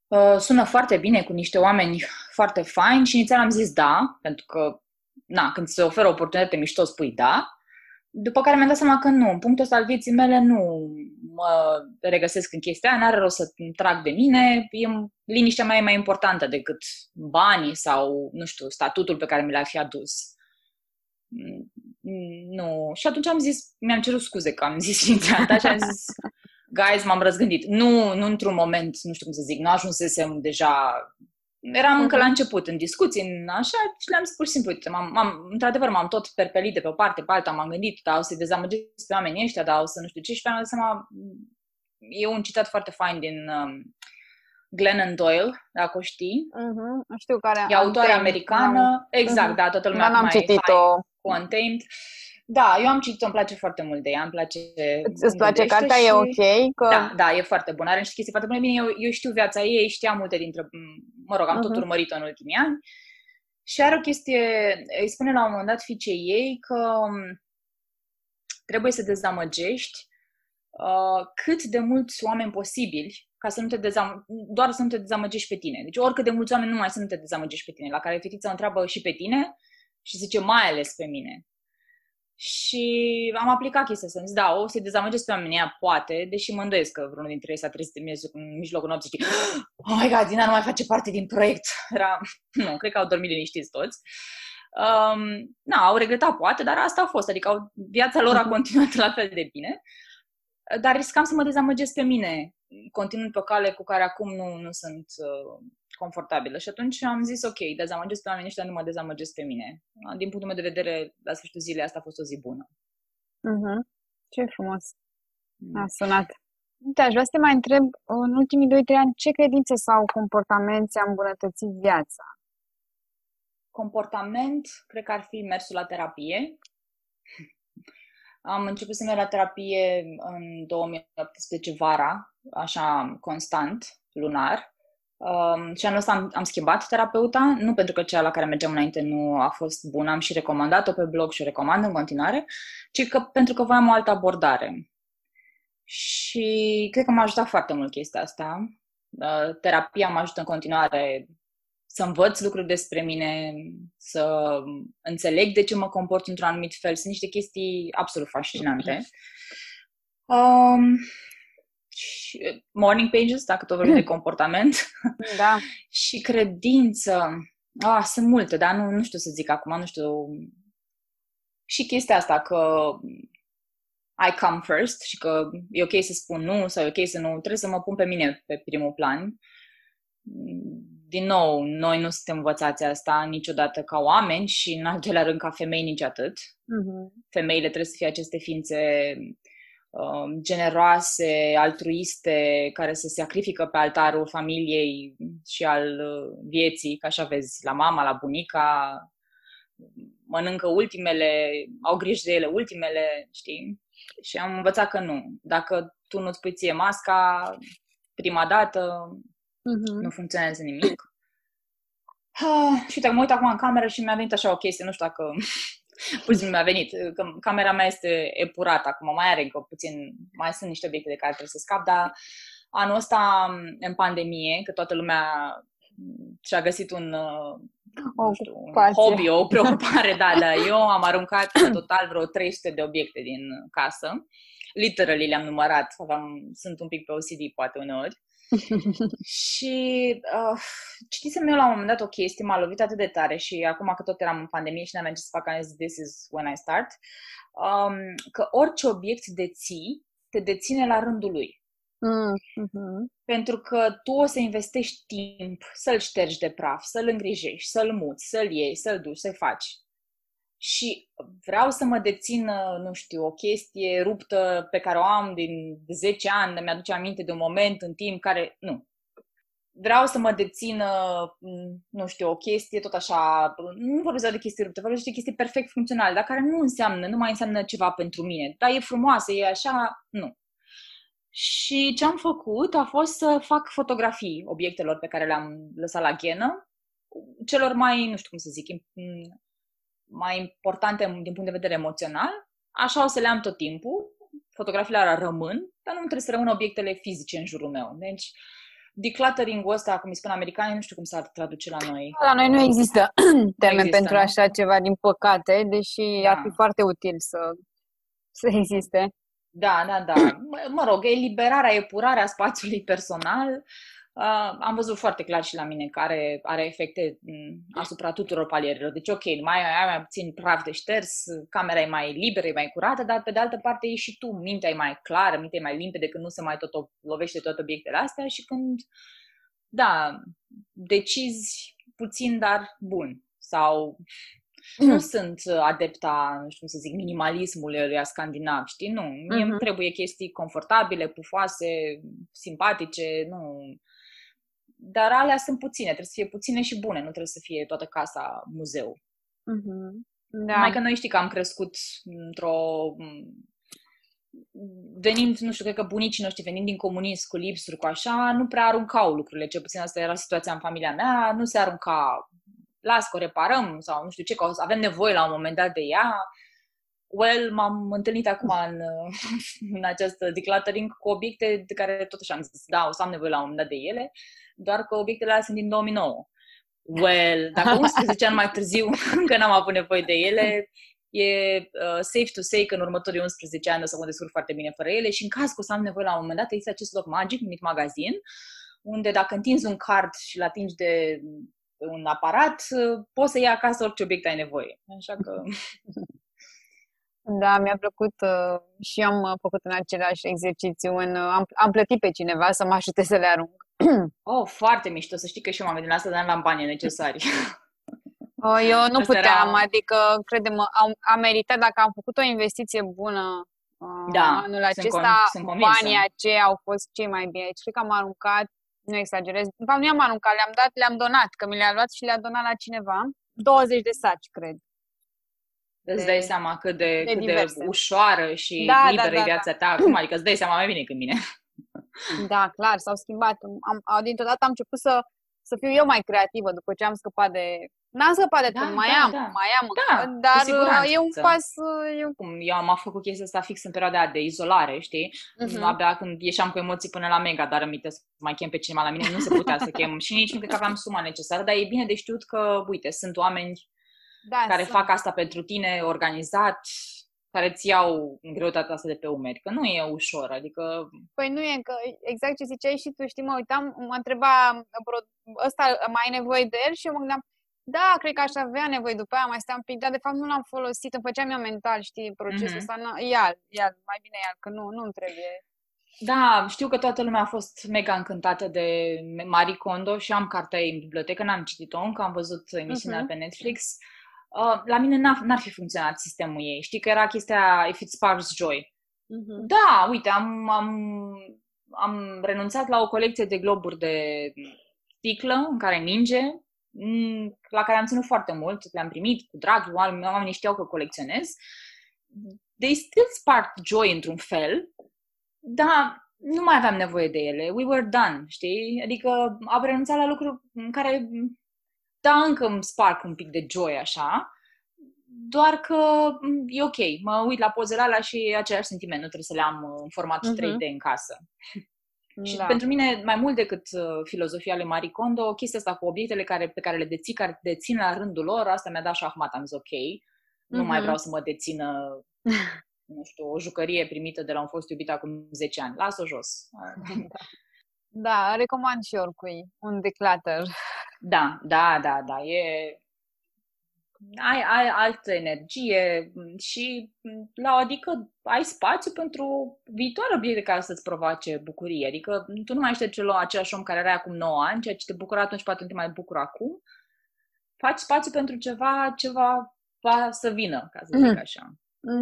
uh, sună foarte bine cu niște oameni foarte faini și inițial am zis da, pentru că, na, când se oferă oportunitate mișto, spui da. După care mi-am dat seama că nu, în punctul ăsta al vieții mele nu mă regăsesc în chestia aia, n-are rost să trag de mine, e, liniștea mea e mai importantă decât banii sau, nu știu, statutul pe care mi l-ar fi adus. Mm, nu. Și atunci am zis, mi-am cerut scuze că am zis inițial și am zis, guys, m-am răzgândit. Nu, nu într-un moment, nu știu cum să zic, nu ajunsesem deja eram încă la mhm. început în discuții, în așa, și le-am spus simplu, uite, m-am, m-am, într-adevăr m-am tot perpelit de pe o parte, pe alta, m-am gândit, da, o să-i dezamăgesc pe oamenii ăștia, da, o să nu știu ce, și pe am dat seama, e un citat foarte fain din um, Glennon Doyle, dacă o știi. Uh-huh. Știu care E autoare americană, exact, uh-huh. da, toată lumea am citit-o. Contained. Da, eu am citit-o, îmi place foarte mult de ea, îmi place... Îți place cartea, și... e ok? Că... Da, da, e foarte bună, are niște chestii foarte bune. Bine, eu, eu știu viața ei, știam multe dintre... Mă rog, am uh-huh. tot mhm. urmărit-o în ultimii ani. Și are o chestie, îi spune la un moment dat fiicei ei că trebuie să dezamăgești uh, cât de mulți oameni posibili ca să nu te dezam- doar să nu te dezamăgești pe tine. Deci oricât de mulți oameni numai să nu te dezamăgești pe tine. La care fetița o întreabă și pe tine și zice mai ales pe mine. Și am aplicat chestia să-mi zic, da, o să-i dezamăgesc pe oamenii poate, deși mă îndoiesc că vreunul dintre ei s-a trezit în mijlocul nopții și oh my god, Dina nu mai face parte din proiect. Era, nu, cred că au dormit liniștiți toți. Um, na, au regretat poate, dar asta a fost, adică au, viața lor a mhm. continuat la fel de bine. Dar riscam să mă dezamăgesc pe mine, continuând pe o cale cu care acum nu, nu sunt uh, confortabilă. Și atunci am zis, ok, dezamăgesc pe oamenii ăștia, nu mă dezamăgesc pe mine. Din punctul meu de vedere, la sfârșitul zilei, asta a fost o zi bună. Uh-huh. Ce frumos. Mm. A sunat. Uite, aș vrea să te mai întreb, în ultimii 2-3 ani, ce credințe sau comportament ți-a îmbunătățit viața? Comportament, cred că ar fi mersul la terapie. Am început să merg la terapie în 2018 vara, așa constant, lunar. Um, și anul ăsta am, am schimbat terapeuta, nu pentru că cea la care mergeam înainte nu a fost bună, am și recomandat-o pe blog și o recomand în continuare, ci că pentru că voiam o altă abordare. Și cred că m-a ajutat foarte mult chestia asta. Uh, terapia mă ajută în continuare să învăț lucruri despre mine, să înțeleg de ce mă comport într-un anumit fel. Sunt niște chestii absolut fascinante. Um, morning pages, dacă tot vorbim de comportament. Da. și credință. Ah, sunt multe, dar nu, nu știu să zic acum, nu știu. Și chestia asta că I come first și că e ok să spun nu sau e ok să nu, trebuie să mă pun pe mine pe primul plan. Din nou, noi nu suntem învățați asta niciodată ca oameni și în al doilea rând ca femei nici atât. Uh-huh. Femeile trebuie să fie aceste ființe Um, generoase, altruiste, care se sacrifică pe altarul familiei și al uh, vieții, ca așa vezi, la mama, la bunica, mănâncă ultimele, au grijă de ele ultimele, știi? Și am învățat că nu. Dacă tu nu-ți pui ție masca prima dată, uh-huh. nu funcționează nimic. Ah, și uite, mă uit acum în cameră și mi-a venit așa o chestie, nu știu dacă Pur și simplu mi-a venit. Că camera mea este epurată acum, mai are încă puțin, mai sunt niște obiecte de care trebuie să scap, dar anul ăsta, în pandemie, că toată lumea și-a găsit un, o știu, un hobby, o preocupare, da, da. Eu am aruncat în total vreo 300 de obiecte din casă. Literally le-am numărat, aveam, sunt un pic pe OCD poate uneori. și uh, citisem eu la un moment dat o chestie, m-a lovit atât de tare și acum că tot eram în pandemie și n-aveam ce să fac, am zis, this is when I start, um, că orice obiect deții, te deține la rândul lui. Mm, hmm Pentru că tu o să investești timp să-l ștergi de praf, să-l îngrijești, să-l muți, să-l iei, să-l duci, să-i faci. Și vreau să mă dețin, nu știu, o chestie ruptă pe care o am din 10 ani, mi-aduce aminte de un moment în timp care... Nu. Vreau să mă dețin, nu știu, o chestie tot așa, nu vorbesc de chestii rupte, vorbesc de chestii perfect funcționale, dar care nu înseamnă, nu mai înseamnă ceva pentru mine. Dar e frumoasă, e așa, nu. Și ce am făcut a fost să fac fotografii obiectelor pe care le-am lăsat la ghenă, celor mai, nu știu cum să zic, mai importante din punct de vedere emoțional. Așa o să le am tot timpul, fotografiile alea rămân, dar nu trebuie să rămână obiectele fizice în jurul meu. Deci, decluttering-ul ăsta, cum îi spun americanii, nu știu cum s-ar traduce la noi. La noi nu există termen există, pentru nu? așa ceva, din păcate, deși da. ar fi foarte util să, să existe. Da, da, da. Mă rog, eliberarea, epurarea spațiului personal. Uh, am văzut foarte clar și la mine care are efecte mm, asupra tuturor palierilor. Deci, ok, mai ai mai puțin praf de șters, camera e mai liberă, e mai curată, dar pe de altă parte e și tu, mintea e mai clară, mintea e mai limpede când nu se mai tot lovește tot obiectele astea și când, da, decizi puțin, dar bun. Sau nu mm. sunt uh, adepta, nu știu cum să zic, minimalismului scandinav, știi? Nu, mie mm-hmm. îmi trebuie chestii confortabile, pufoase, simpatice, nu. Dar alea sunt puține, trebuie să fie puține și bune, nu trebuie să fie toată casa muzeu. Mm-hmm. Da. Mai că noi știi că am crescut într-o venind, nu știu, cred că bunicii noștri venind din comunism cu lipsuri, cu așa, nu prea aruncau lucrurile, cel puțin asta era situația în familia mea, nu se arunca las că o reparăm sau nu știu ce, că avem nevoie la un moment dat de ea. Well, m-am întâlnit acum în, în această decluttering cu obiecte de care tot așa am zis, da, o să am nevoie la un moment dat de ele, doar că obiectele alea sunt din 2009. Well, dacă 11 ani mai târziu încă n-am avut nevoie de ele, e uh, safe to say că în următorii 11 ani o să mă descurc foarte bine fără ele și în caz că o să am nevoie la un moment dat, există acest loc magic numit magazin, unde dacă întinzi un card și-l atingi de un aparat, poți să iei acasă orice obiect ai nevoie. Așa că... Da, mi-a plăcut uh, și am uh, făcut în același exercițiu. În, uh, am, am plătit pe cineva să mă ajute să le arunc. Oh, foarte mișto. Să știi că și eu m-am gândit la asta, dar nu am banii necesari. Oh, eu nu asta puteam, era... adică, credem, am, am meritat dacă am făcut o investiție bună uh, da, anul acesta, sunt, sunt banii aceia au fost cei mai bine. Deci, cred că am aruncat nu exagerez, de fapt nu i-am aruncat, le-am dat, le-am donat, că mi le-a luat și le-a donat la cineva, 20 de saci, cred. Îți dai seama cât de, de, cât de ușoară și da, da liberă da, da, e viața ta acum, adică îți dai seama mai bine când mine. Da, clar, s-au schimbat. Am, dintr-o dată am început să, să fiu eu mai creativă după ce am scăpat de N-am scăpat de da, tot, mai da, am, da. mai am, da, dar uh, e un pas... Uh, eu... Eu am făcut chestia asta fix în perioada de izolare, știi? Uh-huh. Abia când ieșeam cu emoții până la mega, dar aminte să mai chem pe cineva la mine, nu se putea să chem și nici nu cred că aveam suma necesară, dar e bine de știut că, uite, sunt oameni da, care sunt. fac asta pentru tine, organizat, care îți iau greutatea asta de pe umeri, că nu e ușor, adică... Păi nu e, că exact ce ziceai și tu, știi, mă uitam, mă întreba ăsta mai ai nevoie de el și eu mă gândeam, da, cred că aș avea nevoie după aia, mai stai un pic, dar de fapt nu l-am folosit, îmi făceam eu mental, știi, procesul mm-hmm. ăsta, ia ia mai bine ia că nu, nu-mi trebuie. Da, știu că toată lumea a fost mega încântată de Marie Kondo și am cartea ei în bibliotecă, n-am citit-o încă, am văzut emisiunea uh-huh. pe Netflix. Uh, la mine n-ar, n-ar fi funcționat sistemul ei. Știi că era chestia If it sparks joy. Uh-huh. Da, uite, am, am, am renunțat la o colecție de globuri de sticlă în care ninge Mm, la care am ținut foarte mult, le-am primit cu drag, oamenii știau că colecționez. They still spark joy într-un fel, dar nu mai aveam nevoie de ele. We were done, știi? Adică am renunțat la lucruri în care, da, încă îmi spark un pic de joy așa, doar că mm, e ok. Mă uit la pozele alea și e același sentiment. Nu trebuie să le am în format uh-huh. Mhm. 3D în casă. Și da. pentru mine, mai mult decât uh, filozofia lui Marie Kondo, chestia asta cu obiectele care, pe care le deții, care dețin la rândul lor, asta mi-a dat șahmat. Am zis ok, nu mm-hmm. mai mhm. vreau să mă dețină, nu știu, o jucărie primită de la un fost iubit acum 10 ani. Las-o jos. Da, recomand și oricui un declutter. Da, da, da, da. E, ai, ai altă energie și la adică ai spațiu pentru viitoare obiecte care să-ți provoace bucurie. Adică tu nu mai ești celor, același om care era acum 9 ani, ceea ce te bucură atunci poate nu te mai bucură acum. Faci spațiu pentru ceva, ceva va să vină, ca să zic mm. așa.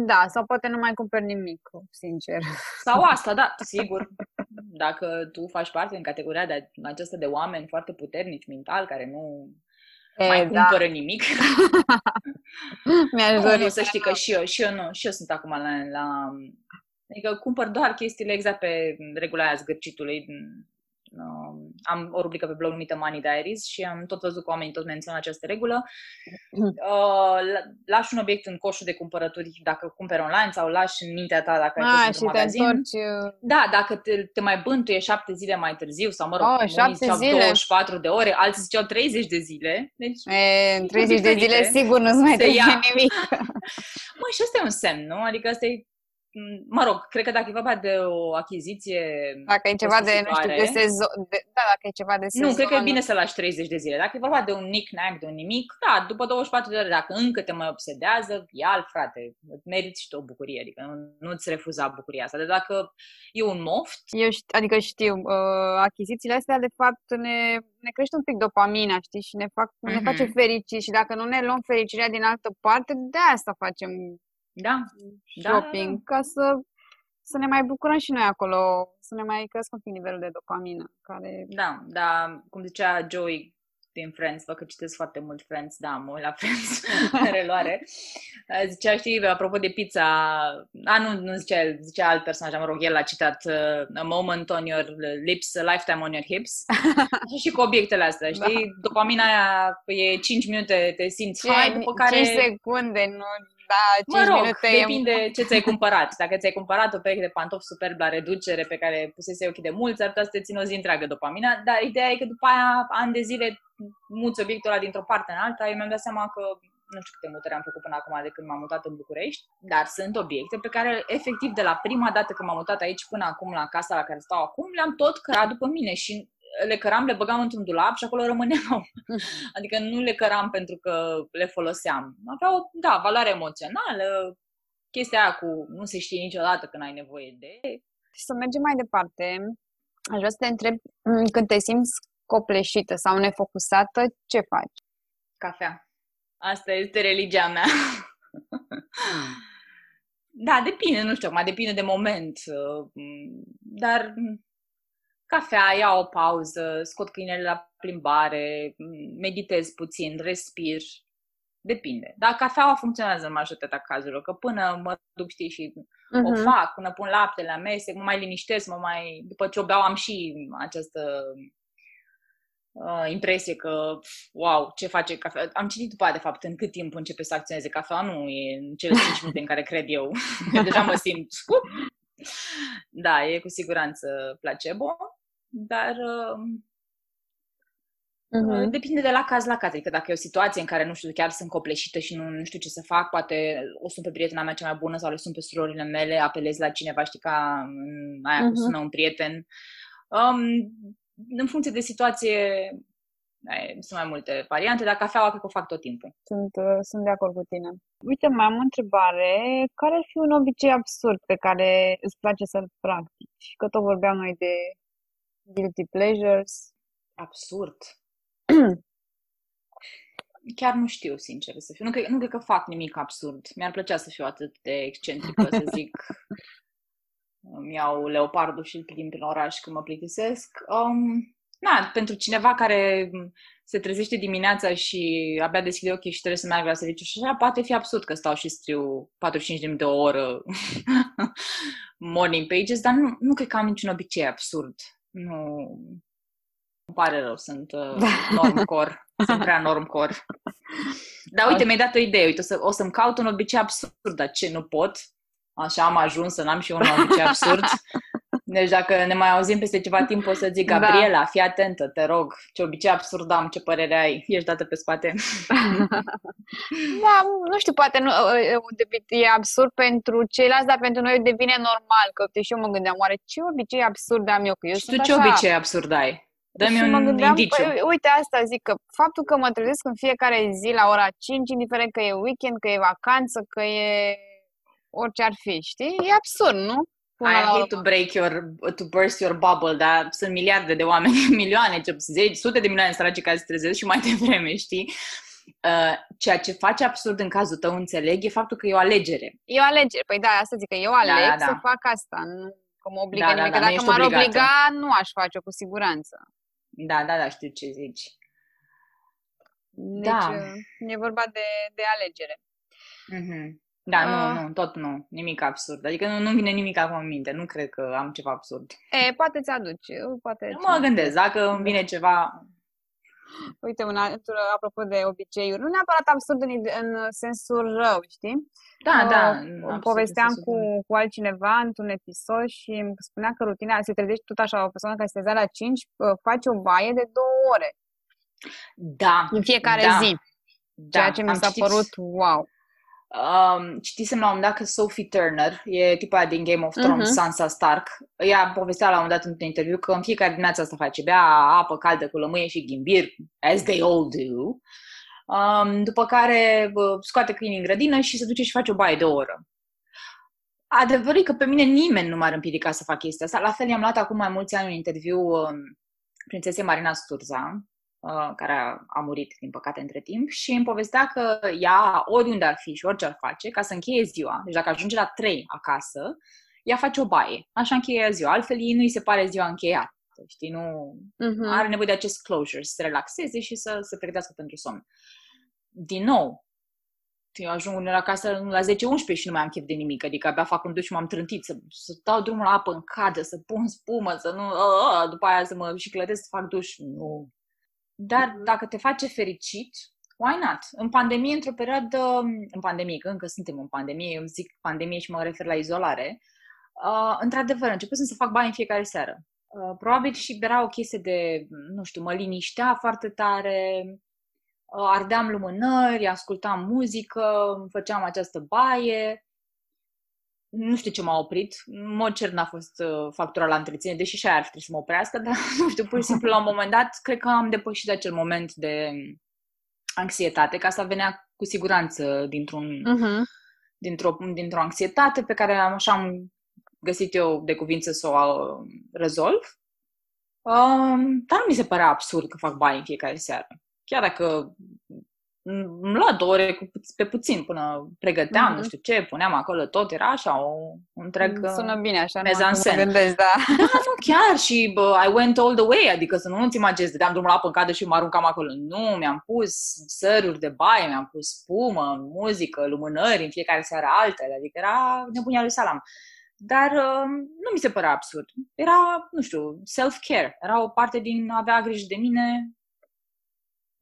Da, sau poate nu mai cumperi nimic, sincer. Sau asta, da, sigur. Dacă tu faci parte în categoria de aceasta de oameni foarte puternici mental, care nu e, mai da. cumpără nimic. Mi-aș dori. Nu, să știi că și eu, și eu nu, și eu sunt acum la, la Adică cumpăr doar chestiile exact pe regula aia zgârcitului uh, am o rubrică pe blog numită Money Diaries și am tot văzut că oamenii tot menționă această regulă. Uh, lași un obiect în coșul de cumpărături dacă cumperi online sau lași în mintea ta dacă ai ah, și magazin. Te întorci... Uh, da, dacă te, te mai bântuie șapte zile mai târziu sau mă rog, oh, șapte zile. 24 de ore, alții ziceau 30 de zile. Deci, e, 30 de zile sigur nu-ți mai trebuie nimic. Mă, și asta e un semn, nu? Adică asta e mă rog, cred că dacă e vorba de o achiziție Dacă e ceva de, nu știu, de sezon, de, da, dacă e ceva de sezon. Nu, cred că e bine să lași 30 de zile. Dacă e vorba de un knick-knack, de un nimic, da, după 24 de ore, dacă încă te mai obsedează, ia frate, meriți și tu o bucurie, adică nu, nu-ți refuza bucuria asta. De dacă e un moft... Eu știu, adică știu, uh, achizițiile astea, de fapt, ne, ne crește un pic dopamina, știi, și ne, fac, uh-huh. ne face mhm. fericiți și dacă nu ne luăm fericirea din altă parte, de asta facem da. shopping, da, da, da. ca să, să ne mai bucurăm și noi acolo, să ne mai crescă un pic nivelul de dopamină. Care... Da, da, cum zicea Joey din Friends, vă că citesc foarte mult Friends, da, mă la Friends, în reluare. Zicea, știi, apropo de pizza, a, nu, nu zicea el, zicea alt personaj, mă rog, el a citat uh, A moment on your lips, a lifetime on your hips. și cu obiectele astea, știi? Da. Dopamina aia e 5 minute, te simți hai, după care... 5 secunde, nu da, 5 mă rog, minute depinde e... ce ți-ai cumpărat. Dacă ți-ai cumpărat o pereche de pantofi superb la reducere pe care pusese ochii de mulți, ar putea să te țină o zi întreagă dopamina, dar ideea e că după aia, ani de zile, muți obiectul ăla dintr-o parte în alta. Eu mi-am dat seama că nu știu câte mutări am făcut până acum de când m-am mutat în București, dar sunt obiecte pe care, efectiv, de la prima dată când m-am mutat aici până acum la casa la care stau acum, le-am tot cărat după mine și le căram, le băgam într-un dulap și acolo rămâneau. adică nu le căram pentru că le foloseam. Aveau, da, valoare emoțională, chestia aia cu nu se știe niciodată când ai nevoie de... Și să mergem mai departe, aș vrea să te întreb, mm, când te simți copleșită sau nefocusată, ce faci? Cafea. Asta este religia mea. da, depinde, nu știu, mai depinde de moment. Uh, dar cafea, iau o pauză, scot câinele la plimbare, meditez puțin, respir. Depinde. Dar cafeaua funcționează în majoritatea cazurilor, că până mă duc, știi, și uh-huh. o mhm. fac, până pun laptele la mese, mă mai liniștesc, mă mai... După ce o beau am și această uh, impresie că, wow, ce face cafea. Am citit după aia, de fapt, în cât timp începe să acționeze cafea. Nu e în cele 5 minute în care cred eu. eu deja mă simt. Da, e cu siguranță placebo, dar uh-huh. depinde de la caz la caz. Adică dacă e o situație în care, nu știu, chiar sunt copleșită și nu, nu știu ce să fac, poate o sun pe prietena mea cea mai bună sau le sun pe surorile mele, apelez la cineva, știi, ca aia uh-huh. cu sună un prieten. Um, în funcție de situație, sunt mai multe variante, dar cafeaua cred că o fac tot timpul. Sunt, uh, sunt de acord cu tine. Uite, mai am o întrebare. Care ar fi un obicei absurd pe care îți place să-l practici? Că tot vorbeam noi de guilty pleasures. Absurd. Chiar nu știu, sincer să fiu. Nu, cred, nu cred că fac nimic absurd. Mi-ar plăcea să fiu atât de excentrică, să zic. Îmi iau leopardul și îl plimb prin oraș când mă plictisesc. Um, na, pentru cineva care se trezește dimineața și abia deschide ochii și trebuie să meargă la serviciu și așa, poate fi absurd că stau și scriu 45 de minute o oră morning pages, dar nu, nu cred că am niciun obicei absurd. Nu, îmi pare rău, sunt uh, normcore, sunt prea normcore. Dar uite, mi-ai dat o idee. Uite, o, să, o să-mi caut un obicei absurd, dar ce nu pot? Așa am ajuns să n-am și eu un obicei absurd. Deci dacă ne mai auzim peste ceva timp, o să zic, da. Gabriela, da. fii atentă, te rog, ce obicei absurd am, ce părere ai, ești dată pe spate. da, nu știu, poate nu, e absurd pentru ceilalți, dar pentru noi devine normal, că și eu mă gândeam, oare ce obicei absurd am eu? Că eu și tu ce așa... obicei absurd ai? Dă-mi un mă gândeam, indiciu. Păi, uite asta zic, că faptul că mă trezesc în fiecare zi la ora 5, indiferent că e weekend, că e vacanță, că e orice ar fi, știi? E absurd, nu? Până I hate to break your, to burst your bubble, dar sunt miliarde de oameni, milioane, zeci, sute de milioane săraci care se trezesc și mai devreme, știi? Uh, ceea ce face absurd în cazul tău, înțeleg, e faptul că e o alegere. E o alegere. Păi da, asta zic că eu aleg da, da, da. să fac asta. Nu că mă obligă da, da nimic. Da, da, dacă m-ar obligată. obliga, nu aș face-o cu siguranță. Da, da, da, știu ce zici. Deci, da. Uh, e vorba de, de alegere. Mm-hmm. Da, uh, nu, nu, tot nu. Nimic absurd. Adică nu, nu vine nimic acum în minte. Nu cred că am ceva absurd. E, poate ți-aduce. Poate mă gândesc. Dacă îmi vine ceva... Uite, un altul, apropo de obiceiuri, nu neapărat absurd în, în sensul rău, știi? Da, uh, da. Absurd, povesteam cu, cu altcineva într-un episod și îmi spunea că rutina, se trezește tot așa, o persoană care se trezea la 5, uh, face o baie de două ore. Da. În fiecare da. zi. Da, Ceea ce mi s-a citit... părut wow. Um, citisem la un moment dat că Sophie Turner, e tipa din Game of Thrones, uh-huh. Sansa Stark, ea povestea la un moment dat într-un interviu că în fiecare dimineață asta face, bea apă caldă cu lămâie și ghimbir, as they all do, um, după care uh, scoate câinii în grădină și se duce și face o baie de o oră. Adevărul că pe mine nimeni nu m-ar împiedica să fac chestia asta. La fel i-am luat acum mai mulți ani un interviu um, prințesei Marina Sturza, Uh, care a, a murit, din păcate, între timp, și îmi povestea că ea, oriunde ar fi și orice ar face, ca să încheie ziua, deci dacă ajunge la 3 acasă, ea face o baie. Așa încheie ziua. Altfel, ei nu îi se pare ziua încheiată. Știi, nu uh-huh. are nevoie de acest closure, să se relaxeze și să se pregătească pentru somn. Din nou, eu ajung la acasă la 10-11 și nu mai am chef de nimic, adică abia fac un duș și m-am trântit, să, să dau drumul la apă în cadă, să pun spumă, să nu, uh, uh, după aia să mă și clădesc să fac duș. Nu, dar mhm. dacă te face fericit, why not? În pandemie, într-o perioadă, în pandemie, că încă suntem în pandemie, eu zic pandemie și mă refer la izolare, uh, într-adevăr, început să fac bani în fiecare seară. Uh, probabil și era o chestie de, nu știu, mă liniștea foarte tare, uh, ardeam lumânări, ascultam muzică, făceam această baie nu știu ce m-a oprit. În mod cer n-a fost uh, factura la întreținere, deși și aia ar trebui să mă oprească, dar nu știu, pur și simplu la un moment dat, cred că am depășit acel moment de anxietate, că asta venea cu siguranță dintr-un, uh-huh. dintr-o, dintr-o anxietate pe care am, așa am găsit eu de cuvință să o uh, rezolv. Um, dar nu mi se părea absurd că fac bani în fiecare seară. Chiar dacă îmi lua două ore cu, pe puțin până pregăteam, mm-hmm. nu știu ce, puneam acolo tot, era așa o, un întreg mm, Sună bine așa, nu mă gândesc, da. Da, nu, chiar și bă, I went all the way, adică să nu nu-ți imaginezi, dădeam drumul la apă în cadă și mă aruncam acolo. Nu, mi-am pus săruri de baie, mi-am pus spumă, muzică, lumânări în fiecare seară altele, adică era nebunia lui Salam. Dar uh, nu mi se părea absurd. Era, nu știu, self-care. Era o parte din a avea grijă de mine,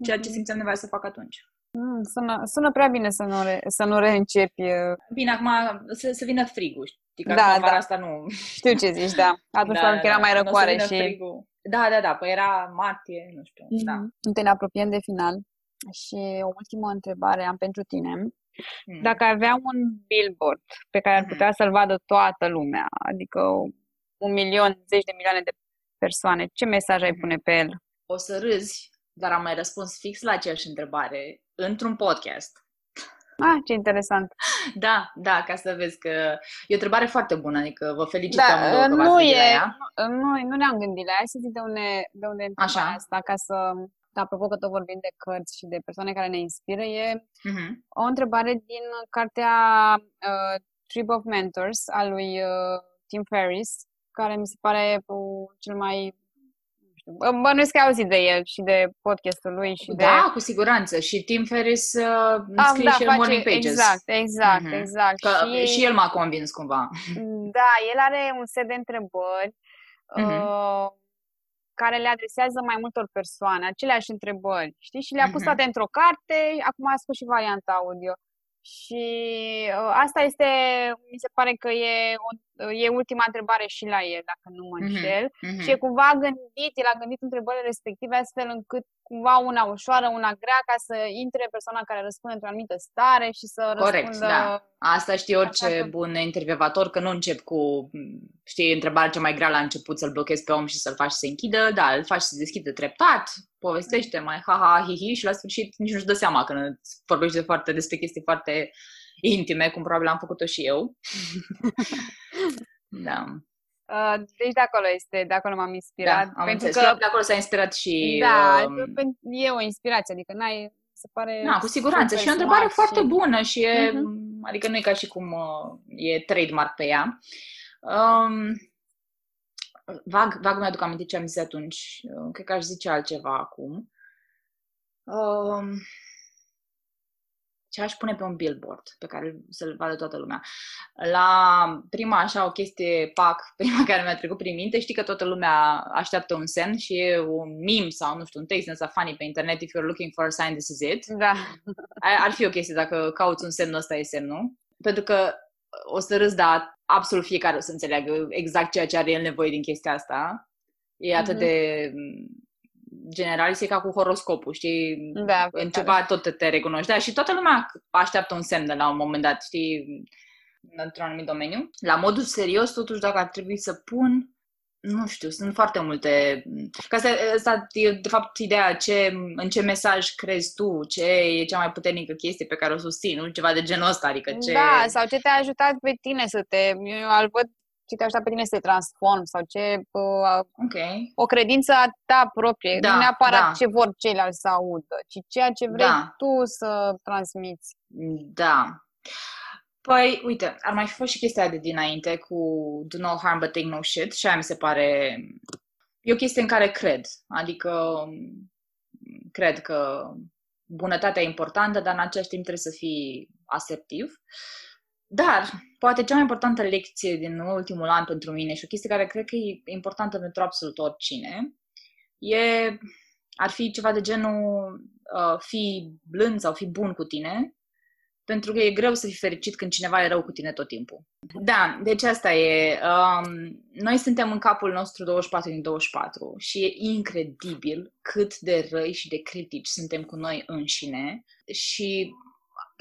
ceea ce mm-hmm. simțeam nevoie să fac atunci. Mm, sună, sună prea bine să nu, re, să nu reîncepi. Uh, bine, acum să, să vină frigul. Știi că da, da. asta nu... Știu ce zici, da. Atunci da, da, era mai răcoare și... Frigul. Da, da, da, păi era martie, nu știu, mm-hmm. da. Te ne apropiem de final și o ultimă întrebare am pentru tine. Mm. Dacă avea un billboard pe care ar putea mm. să-l vadă toată lumea, adică un milion, zeci de milioane de persoane, ce mesaj ai mm. pune pe el? O să râzi, dar am mai răspuns fix la aceeași întrebare într-un podcast. Ah, ce interesant. Da, da, ca să vezi că e o întrebare foarte bună, adică vă felicit da, amândouă că nu e, la ea. Nu, nu ne-am gândit la ea, să zic de unde, de unde Așa. asta, ca să, da, apropo că tot vorbim de cărți și de persoane care ne inspiră, e uh-huh. o întrebare din cartea uh, Trip of Mentors a lui uh, Tim Ferriss, care mi se pare uh, cel mai Bănuiesc că ai auzit de el și de podcastul lui și de... Da, cu siguranță. Și Tim Ferris uh, ah, scrie da, și face... Morning Pages. Exact, exact, mm-hmm. exact. Că și... și el m-a convins cumva. Da, el are un set de întrebări mm-hmm. uh, care le adresează mai multor persoane, aceleași întrebări, știi? Și le-a pus mhm. toate într-o carte, acum a scos și varianta audio. Și uh, asta este, mi se pare că e, o, e ultima întrebare și la el, dacă nu mă mhm, înșel. Mm-hmm. Și e cumva gândit, el a gândit întrebările respective astfel încât cumva una ușoară, una grea, ca să intre persoana care răspunde într-o anumită stare și să Corect, răspundă... da. Asta știe orice că... bun intervievator, că nu încep cu, știi, întrebarea cea mai grea la început, să-l blochezi pe om și să-l faci să se închidă, da, îl faci să se deschidă treptat, povestește mai ha-ha, hi-hi și la sfârșit nici nu-și dă seama când vorbești de foarte, despre chestii foarte intime, cum probabil am făcut-o și eu. da. Uh, deci de acolo este, de acolo m-am inspirat. Da, am pentru înțeles. că de acolo s-a inspirat și... Da, um... e o inspirație, adică n-ai, se pare... Da, cu siguranță. Și e o întrebare și... foarte bună și e, uh-huh. adică nu e ca și cum uh, e trademark pe ea. Um, vag, vag mi-aduc aminte ce am zis atunci. Uh, cred că aș zice altceva acum. Um, ce aș pune pe un billboard pe care să-l vadă toată lumea. La prima așa o chestie, pac, prima care mi-a trecut prin minte, știi că toată lumea așteaptă un semn și e un meme sau, nu știu, un text ăsta funny pe internet, if you're looking for a sign, this is it. Da. Ar fi o chestie dacă cauți un semn, ăsta e semnul. Pentru că o să râs, dar absolut fiecare o să înțeleagă exact ceea ce are el nevoie din chestia asta. E atât mm-hmm. de general e ca cu horoscopul, știi? Da, în ceva tot te recunoști. Da, și toată lumea așteaptă un semn de la un moment dat, știi? Într-un anumit domeniu. La modul serios, totuși, dacă ar trebui să pun, nu știu, sunt foarte multe. Că asta, asta e, de fapt, ideea ce, în ce mesaj crezi tu, ce e cea mai puternică chestie pe care o susții, nu? Ceva de genul ăsta, adică ce... Da, sau ce te-a ajutat pe tine să te... Eu îl văd ce te ajută pe tine să te transformi sau ce uh, okay. o credință a ta proprie, da, nu neapărat da. ce vor ceilalți să audă, ci ceea ce vrei da. tu să transmiți. Da. Păi, uite, ar mai fi fost și chestia de dinainte cu do no harm but take no shit și aia mi se pare... E o chestie în care cred. Adică cred că bunătatea e importantă, dar în același timp trebuie să fii asertiv. Dar, poate cea mai importantă lecție din ultimul an pentru mine și o chestie care cred că e importantă pentru absolut oricine, e, ar fi ceva de genul uh, fi blând sau fi bun cu tine, pentru că e greu să fii fericit când cineva e rău cu tine tot timpul. Da, deci asta e. Um, noi suntem în capul nostru 24 din 24 și e incredibil cât de răi și de critici suntem cu noi înșine și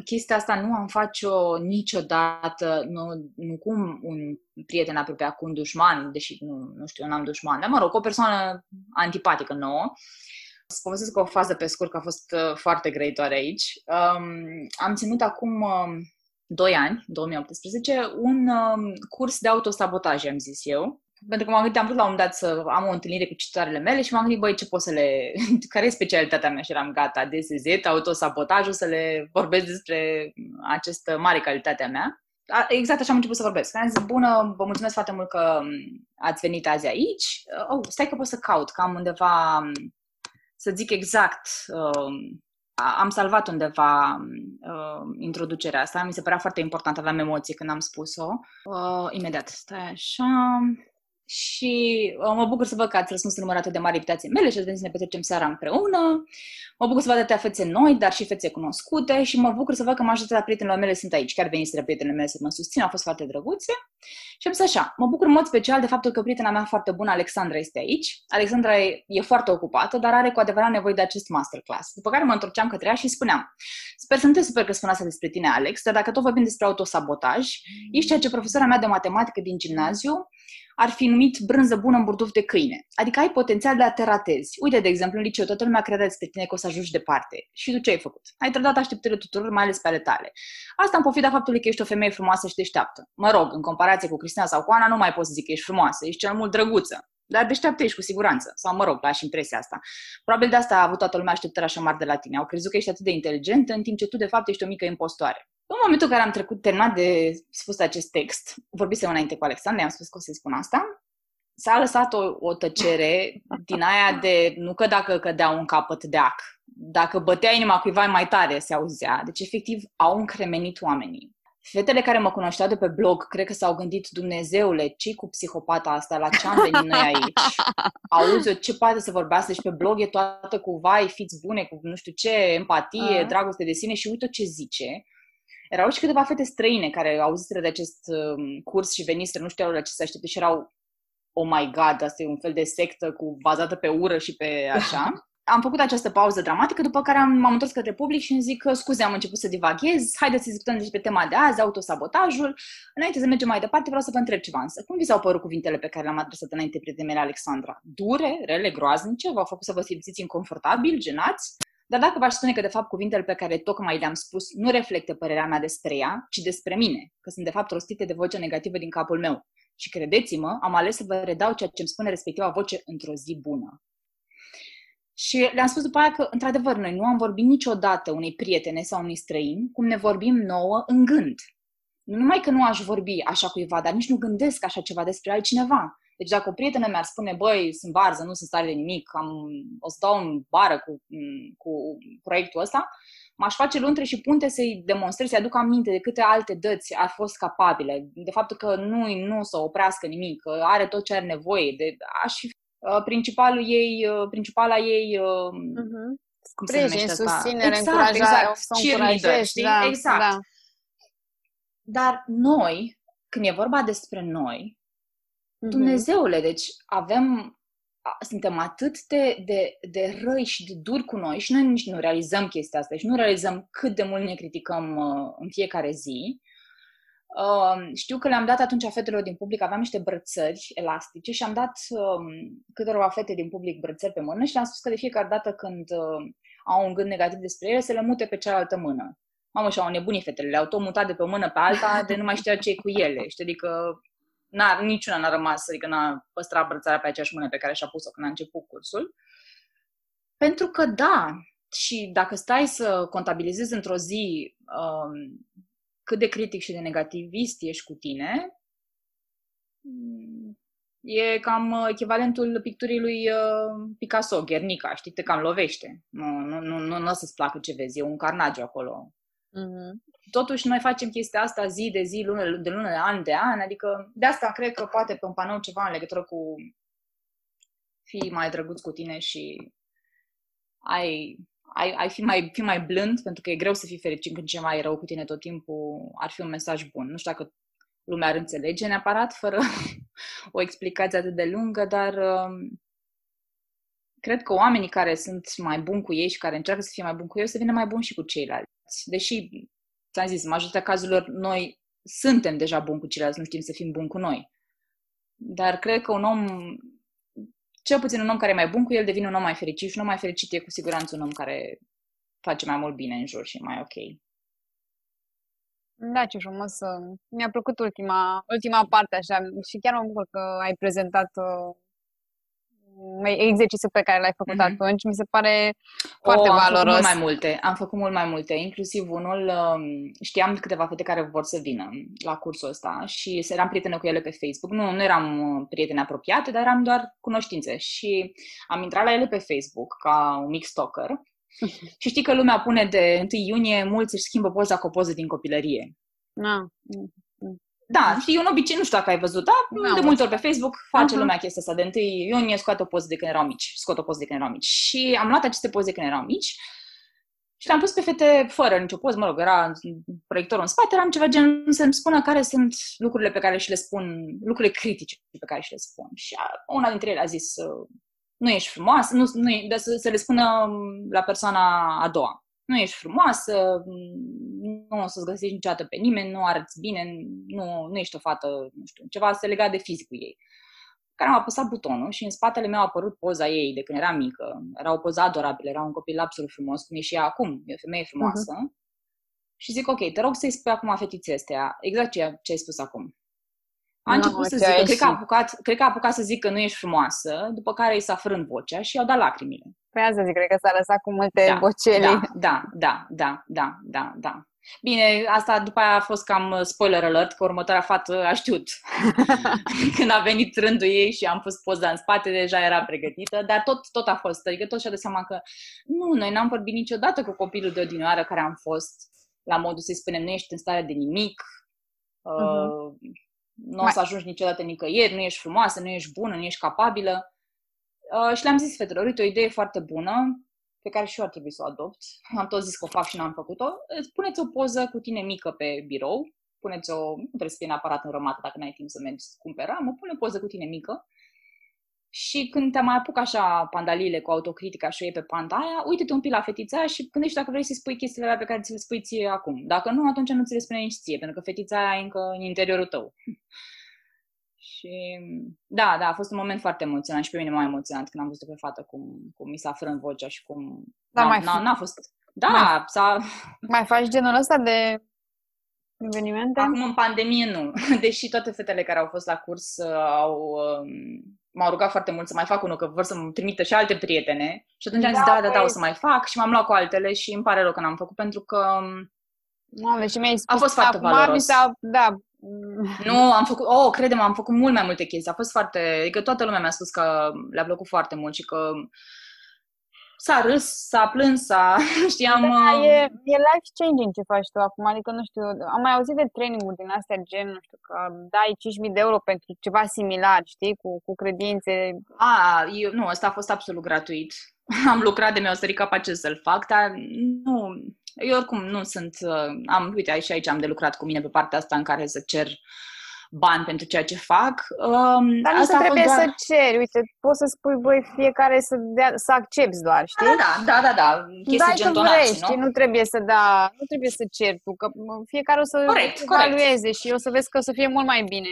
chestia asta nu am face-o niciodată, nu, nu cum un prieten apropiat, cu un dușman, deși nu, nu știu, eu n-am dușman, dar mă rog, o persoană antipatică nouă. Să povestesc o fază pe scurt, că a fost uh, foarte grăitoare aici. Um, am ținut acum um, 2 ani, 2018, un um, curs de autosabotaj, am zis eu, pentru că m-am gândit, am vrut la un moment dat să am o întâlnire cu cititoarele mele și m-am gândit, băi, ce pot să le... care e specialitatea mea? Și eram gata, DSZ, autosabotajul, să le vorbesc despre această mare calitate a mea. Exact așa am început să vorbesc. Am zis, bună, vă mulțumesc foarte mult că ați venit azi aici. Oh, stai că pot să caut, că am undeva, să zic exact, uh, am salvat undeva uh, introducerea asta. Mi se părea foarte important, aveam emoție când am spus-o. Uh, imediat, stai așa și uh, mă bucur să văd că ați răspuns numărate de mari invitații mele și ați să ne petrecem seara împreună. Mă bucur să văd atâtea fețe noi, dar și fețe cunoscute și mă bucur să văd că majoritatea prietenilor mele sunt aici. Chiar veniți de prietenele mele să mă susțin, au fost foarte drăguțe. Și am zis așa, mă bucur în mod special de faptul că prietena mea foarte bună, Alexandra, este aici. Alexandra e, e foarte ocupată, dar are cu adevărat nevoie de acest masterclass. După care mă întorceam către ea și spuneam, sper să nu te super că spun asta despre tine, Alex, dar dacă tot vorbim despre autosabotaj, ești ceea ce profesora mea de matematică din gimnaziu ar fi numit brânză bună în burduf de câine. Adică ai potențial de a te ratezi. Uite, de exemplu, în liceu toată lumea credea despre tine că o să ajungi departe. Și tu ce ai făcut? Ai trădat așteptările tuturor, mai ales pe ale tale. Asta în pofida faptului că ești o femeie frumoasă și deșteaptă. Mă rog, în comparație cu Cristina sau cu Ana, nu mai pot să zic că ești frumoasă, ești cel mult drăguță. Dar deșteaptă ești cu siguranță. Sau mă rog, lași impresia asta. Probabil de asta a avut toată lumea așteptări așa mari de la tine. Au crezut că ești atât de inteligentă, în timp ce tu, de fapt, ești o mică impostoare. În momentul în care am trecut, terminat de spus acest text, vorbisem înainte cu Alexandru, am spus că o să-i spun asta, s-a lăsat o, o tăcere din aia de, nu că dacă cădea un capăt de ac, dacă bătea inima cuiva mai tare se auzea. Deci, efectiv, au încremenit oamenii. Fetele care mă cunoșteau de pe blog, cred că s-au gândit, Dumnezeule, ce cu psihopata asta, la ce am venit noi aici? Auzi, ce poate să vorbească și pe blog e toată cu vai, fiți bune, cu nu știu ce, empatie, uh-huh. dragoste de sine și uite ce zice. Erau și câteva fete străine care auziseră de acest um, curs și veniseră, nu știau la ce să aștepte și erau oh my god, asta e un fel de sectă cu bazată pe ură și pe așa. am făcut această pauză dramatică, după care am, m-am întors către public și îmi zic că scuze, am început să divaghez, haideți să discutăm despre tema de azi, autosabotajul. Înainte să mergem mai departe, vreau să vă întreb ceva însă. Cum vi s-au părut cuvintele pe care le-am adresat înainte prietenii mele Alexandra? Dure, rele, groaznice? V-au făcut să vă simțiți inconfortabil, genați? Dar dacă v-aș spune că, de fapt, cuvintele pe care tocmai le-am spus nu reflectă părerea mea despre ea, ci despre mine, că sunt, de fapt, rostite de voce negativă din capul meu. Și credeți-mă, am ales să vă redau ceea ce îmi spune respectiva voce într-o zi bună. Și le-am spus după aia că, într-adevăr, noi nu am vorbit niciodată unei prietene sau unui străin cum ne vorbim nouă în gând. Nu numai că nu aș vorbi așa cuiva, dar nici nu gândesc așa ceva despre altcineva. Deci dacă o prietenă mi-ar spune, băi, sunt varză, nu sunt stare de nimic, am, o să dau în bară cu, cu proiectul ăsta, m-aș face luntre și punte să-i demonstrez, să-i aduc aminte de câte alte dăți ar fost capabile, de faptul că nu, nu să oprească nimic, că are tot ce are nevoie, de, aș fi Uh, principalul ei, uh, principala ei uh-huh. cum Sprijin, se numește susținere, exact, încurajare, exact. să încurajești, da, exact. Da. Dar noi, când e vorba despre noi, uh-huh. Dumnezeule, deci avem, suntem atât de, de, de răi și de duri cu noi și noi nici nu realizăm chestia asta și nu realizăm cât de mult ne criticăm uh, în fiecare zi Uh, știu că le-am dat atunci fetelor din public, aveam niște brățări elastice și am dat uh, câteva fete din public brățări pe mână și le-am spus că de fiecare dată când uh, au un gând negativ despre ele, să le mute pe cealaltă mână. Mamă, și au nebunit fetele, le-au tot mutat de pe o mână pe alta, de nu mai știa ce e cu ele. Știi, adică n-a, niciuna n-a rămas, adică n-a păstrat brățarea pe aceeași mână pe care și-a pus-o când a început cursul. Pentru că da, și dacă stai să contabilizezi într-o zi um, cât de critic și de negativist ești cu tine, e cam echivalentul picturii lui uh, Picasso, Guernica, știi, te cam lovește. Nu, nu, nu, nu, nu o să-ți placă ce vezi, e un carnagiu acolo. Mm-hmm. Totuși, noi facem chestia asta zi de zi, lună de lună, de an de an, adică de asta cred că poate pe un panou ceva în legătură cu fi mai drăguț cu tine și ai ai, ai fi, mai, fi mai blând, pentru că e greu să fii fericit când ceva e rău cu tine tot timpul, ar fi un mesaj bun. Nu știu dacă lumea ar înțelege neapărat, fără o explicație atât de lungă, dar um, cred că oamenii care sunt mai buni cu ei și care încearcă să fie mai buni cu ei, o să vină mai buni și cu ceilalți. Deși, ți-am zis, în majoritatea cazurilor, noi suntem deja buni cu ceilalți, nu știm să fim buni cu noi. Dar cred că un om cel puțin un om care e mai bun cu el devine un om mai fericit și un om mai fericit e cu siguranță un om care face mai mult bine în jur și mai ok. Da, ce frumos. Mi-a plăcut ultima, ultima parte așa și chiar mă bucur că ai prezentat uh, exercițiul pe care l-ai făcut mm-hmm. atunci, mi se pare foarte o, am valoros. Făcut mult mai multe, am făcut mult mai multe, inclusiv unul, um, știam câteva fete care vor să vină la cursul ăsta și eram prietene cu ele pe Facebook. Nu, nu eram uh, prietene apropiate, dar eram doar cunoștințe și am intrat la ele pe Facebook ca un mic stalker și știi că lumea pune de 1 iunie, mulți își schimbă poza cu o poză din copilărie. Ah. Da, și un obicei, nu știu dacă ai văzut, da? de multe ori pe Facebook face uh-huh. lumea chestia asta. De întâi iunie scoate o poză de când erau mici, scot o poză de când erau mici. Și am luat aceste poze când erau mici și le-am pus pe fete fără nicio poză, mă rog, era proiectorul în spate, eram ceva gen să-mi spună care sunt lucrurile pe care și le spun, lucrurile critice pe care și le spun. Și una dintre ele a zis, nu ești frumoasă, nu, nu e, să, să le spună la persoana a doua nu ești frumoasă, nu o să-ți găsești niciodată pe nimeni, nu arăți bine, nu, nu ești o fată, nu știu, ceva se lega de fizicul ei. Care am apăsat butonul și în spatele meu a apărut poza ei de când era mică. Era o poză adorabilă, era un copil absolut frumos, cum e și ea acum, e o femeie frumoasă. Uh-huh. Și zic, ok, te rog să-i spui acum fetiței astea, exact ce, ce ai spus acum. A început no, să zică, cred că, a apucat, cred că a apucat să zică că nu ești frumoasă, după care i s-a frânt vocea și i-au dat lacrimile. Păi asta zic, cred că s-a lăsat cu multe da, bocele. Da, da, da, da, da, da, da. Bine, asta după aia a fost cam spoiler alert, că următoarea fată a știut. Când a venit rândul ei și am pus poza în spate, deja era pregătită, dar tot, tot a fost. Adică tot și-a dat seama că nu, noi n-am vorbit niciodată cu copilul de odinioară care am fost la modul să-i spunem, nu ești în stare de nimic, uh-huh. Uh, nu o să ajungi niciodată nicăieri, nu ești frumoasă, nu ești bună, nu ești capabilă. Uh, și le-am zis fetelor, uite, o idee foarte bună, pe care și eu ar trebui să o adopt. Am tot zis că o fac și n-am făcut-o. Puneți o poză cu tine mică pe birou, puneți o, nu trebuie să fie neapărat înrămată dacă n-ai timp să mergi să cumpera, mă pune o poză cu tine mică și când te mai apuc așa pandalile cu autocritica și o iei pe panta aia, uite-te un pic la fetița aia și gândește dacă vrei să-i spui chestiile alea pe care ți le spui ție acum. Dacă nu, atunci nu ți le spune nici ție, pentru că fetița aia e încă în interiorul tău. Și da, da, a fost un moment foarte emoționant și pe mine m-a emoționat când am văzut pe fată cum, cum mi s-a frânt vocea și cum... Da, mai n-a, n-a fost... Da, mai, s-a... Mai faci genul ăsta de evenimente? Acum în pandemie nu, deși toate fetele care au fost la curs uh, au, uh, m-au rugat foarte mult să mai fac unul, că vor să-mi trimită și alte prietene și atunci am zis da, da, da, o să mai fac și m-am luat cu altele și îmi pare rău că n-am făcut pentru că Doamne, și mi-ai spus a fost foarte valoros. Da. Nu, am făcut, oh, crede am făcut mult mai multe chestii. A fost foarte, adică toată lumea mi-a spus că le-a plăcut foarte mult și că s-a râs, s-a plâns, s-a, știam... Da, e, e life-changing ce faci tu acum, adică nu știu, am mai auzit de training-uri din astea gen, nu știu, că dai 5.000 de euro pentru ceva similar, știi, cu, cu credințe. A, eu, nu, ăsta a fost absolut gratuit. am lucrat de mi-au sărit capacit să-l fac, dar nu, eu oricum nu sunt, uh, am, uite, și aici am de lucrat cu mine pe partea asta în care să cer bani pentru ceea ce fac. Um, Dar nu asta trebuie doar... să ceri, uite, poți să spui, băi, fiecare să, dea, să accepti doar, știi? Da, da, da, da, da. Chestii gen donații, vrei, nu? Știi? nu trebuie să da, nu trebuie să ceri tu, că fiecare o să corect, evalueze corect. și o să vezi că o să fie mult mai bine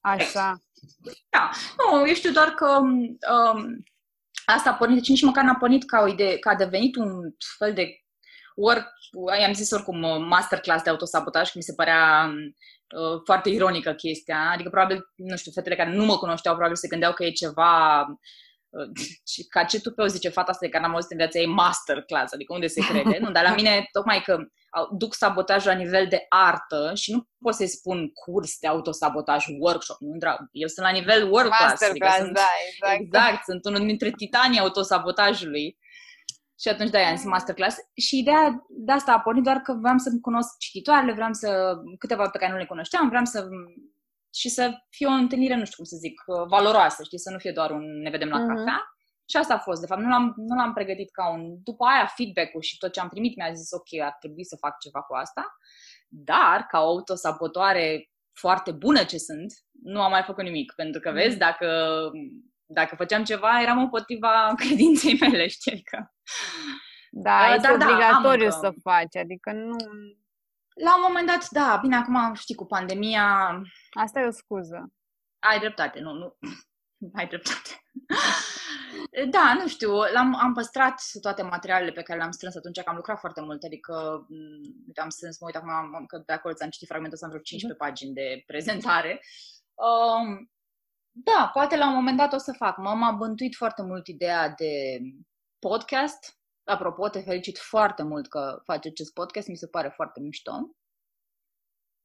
așa. Corect. Da, nu, eu știu doar că um, asta a pornit, deci nici măcar n-a pornit ca o idee, că a devenit un fel de work, i-am zis oricum masterclass de autosabotaj, că mi se părea Uh, foarte ironică chestia, adică probabil, nu știu, fetele care nu mă cunoșteau probabil se gândeau că e ceva uh, ca ce tu pe o zice fata asta de care n-am auzit în viața ei masterclass, adică unde se crede, nu? Dar la mine, tocmai că duc sabotaj la nivel de artă și nu pot să-i spun curs de autosabotaj, workshop, nu drag. Eu sunt la nivel work class. Masterclass, adică sunt, da, exact. Exact, sunt unul dintre titanii autosabotajului. Și atunci da, am zis masterclass. Și ideea de asta a pornit doar că vreau să cunosc cititoarele, vreau să, câteva pe care nu le cunoșteam, vreau să și să fie o întâlnire, nu știu cum să zic, valoroasă, știi, să nu fie doar un ne vedem la uh-huh. cafea. Și asta a fost, de fapt, nu l-am, nu l-am pregătit ca un... După aia, feedback-ul și tot ce am primit mi-a zis, ok, ar trebui să fac ceva cu asta, dar, ca o autosabotoare foarte bună ce sunt, nu am mai făcut nimic, pentru că, vezi, dacă dacă făceam ceva, eram împotriva credinței mele, știi? Adică... Da, uh, este da, obligatoriu da, să faci, adică nu... La un moment dat, da, bine, acum, știi, cu pandemia... Asta e o scuză. Ai dreptate, nu, nu, ai dreptate. da, nu știu, l-am, am păstrat toate materialele pe care le-am strâns atunci, că am lucrat foarte mult, adică, mm, uite, am strâns, mă uit acum, că de acolo ți-am citit fragmentul ăsta, vreo 15 mm-hmm. pagini de prezentare. Um, da, poate la un moment dat o să fac. M-a bântuit foarte mult ideea de podcast. Apropo, te felicit foarte mult că faci acest podcast, mi se pare foarte mișto.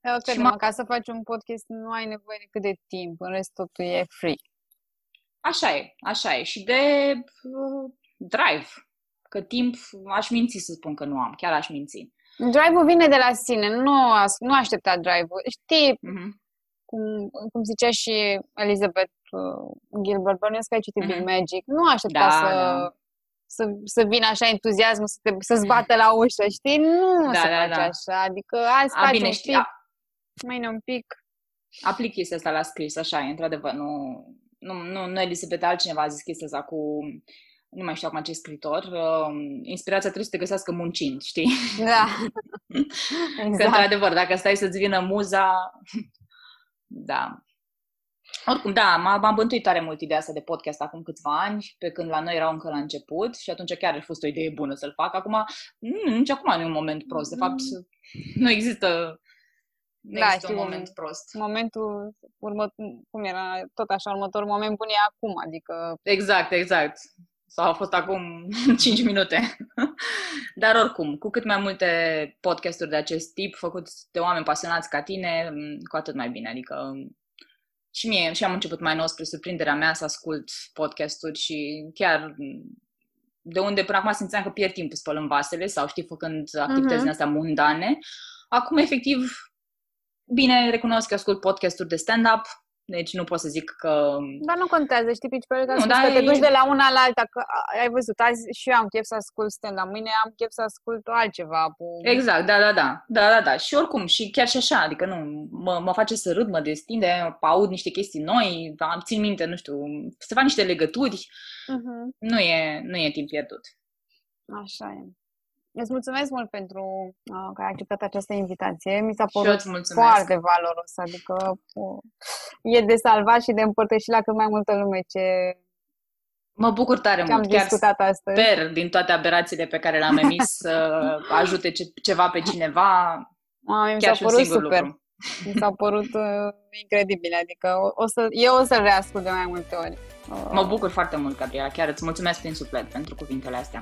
Eu și ca să faci un podcast nu ai nevoie decât de timp, în rest totul e free. Așa e, așa e. Și de uh, drive. Că timp aș minți să spun că nu am, chiar aș minți. Drive-ul vine de la sine, nu, nu aștepta drive-ul. Știi, uh-huh cum, cum zicea și Elizabeth uh, Gilbert, bănuiesc că ai citit mm-hmm. Big Magic, nu aștepta da, să, da. Să, să vină așa entuziasmul, să te, să-ți bată la ușă, știi? Nu da, se da, face da. așa, adică azi A, faci bine, un știi, pic, mâine un pic. Aplic chestia asta la scris, așa e, într-adevăr, nu, nu, nu, nu Elizabeth, altcineva a zis chestia asta cu nu mai știu acum ce scritor, uh, inspirația trebuie să te găsească muncind, știi? Da. exact. Că, într-adevăr, dacă stai să-ți vină muza, da. Oricum, da, m-am bântuit tare mult ideea asta de podcast acum câțiva ani, pe când la noi erau încă la început și atunci chiar a fost o idee bună să-l fac. Acum, nu, nici acum nu e un moment prost. De fapt, nu există, nu da, există un moment prost. Momentul, urmă, cum era, tot așa, următorul moment bun e acum, adică... Exact, exact. Sau a fost acum 5 minute. Dar oricum, cu cât mai multe podcasturi de acest tip, făcuți de oameni pasionați ca tine, cu atât mai bine. Adică și mie, și am început mai nou spre surprinderea mea să ascult podcasturi și chiar de unde până acum simțeam că pierd timp spălând vasele sau, știi, făcând activități uh-huh. astea mundane. Acum, efectiv, bine, recunosc că ascult podcasturi de stand-up, deci nu pot să zic că... Dar nu contează, știi, principalul că, nu, că te duci de la una la alta, că ai văzut, azi și eu am chef să ascult stand mâine am chef să ascult altceva. Cu... Exact, da, da, da, da, da, da. Și oricum, și chiar și așa, adică nu, mă, mă face să râd, mă destinde, aud niște chestii noi, am țin minte, nu știu, să fac niște legături, uh-huh. nu, e, nu e timp pierdut. Așa e. Îți mulțumesc mult pentru uh, că ai acceptat această invitație. Mi s-a părut foarte valoros. Adică uh, e de salvat și de împărtășit la cât mai multă lume ce Mă bucur tare mult. am Chiar discutat astăzi. Sper din toate aberațiile pe care le-am emis să ajute ce, ceva pe cineva. A, mi s-a părut super. Lucru. Mi s-a părut uh, incredibil. Adică o, o să, eu o să-l reascult de mai multe ori. Mă bucur foarte mult, Gabriela. Chiar îți mulțumesc din suflet pentru cuvintele astea.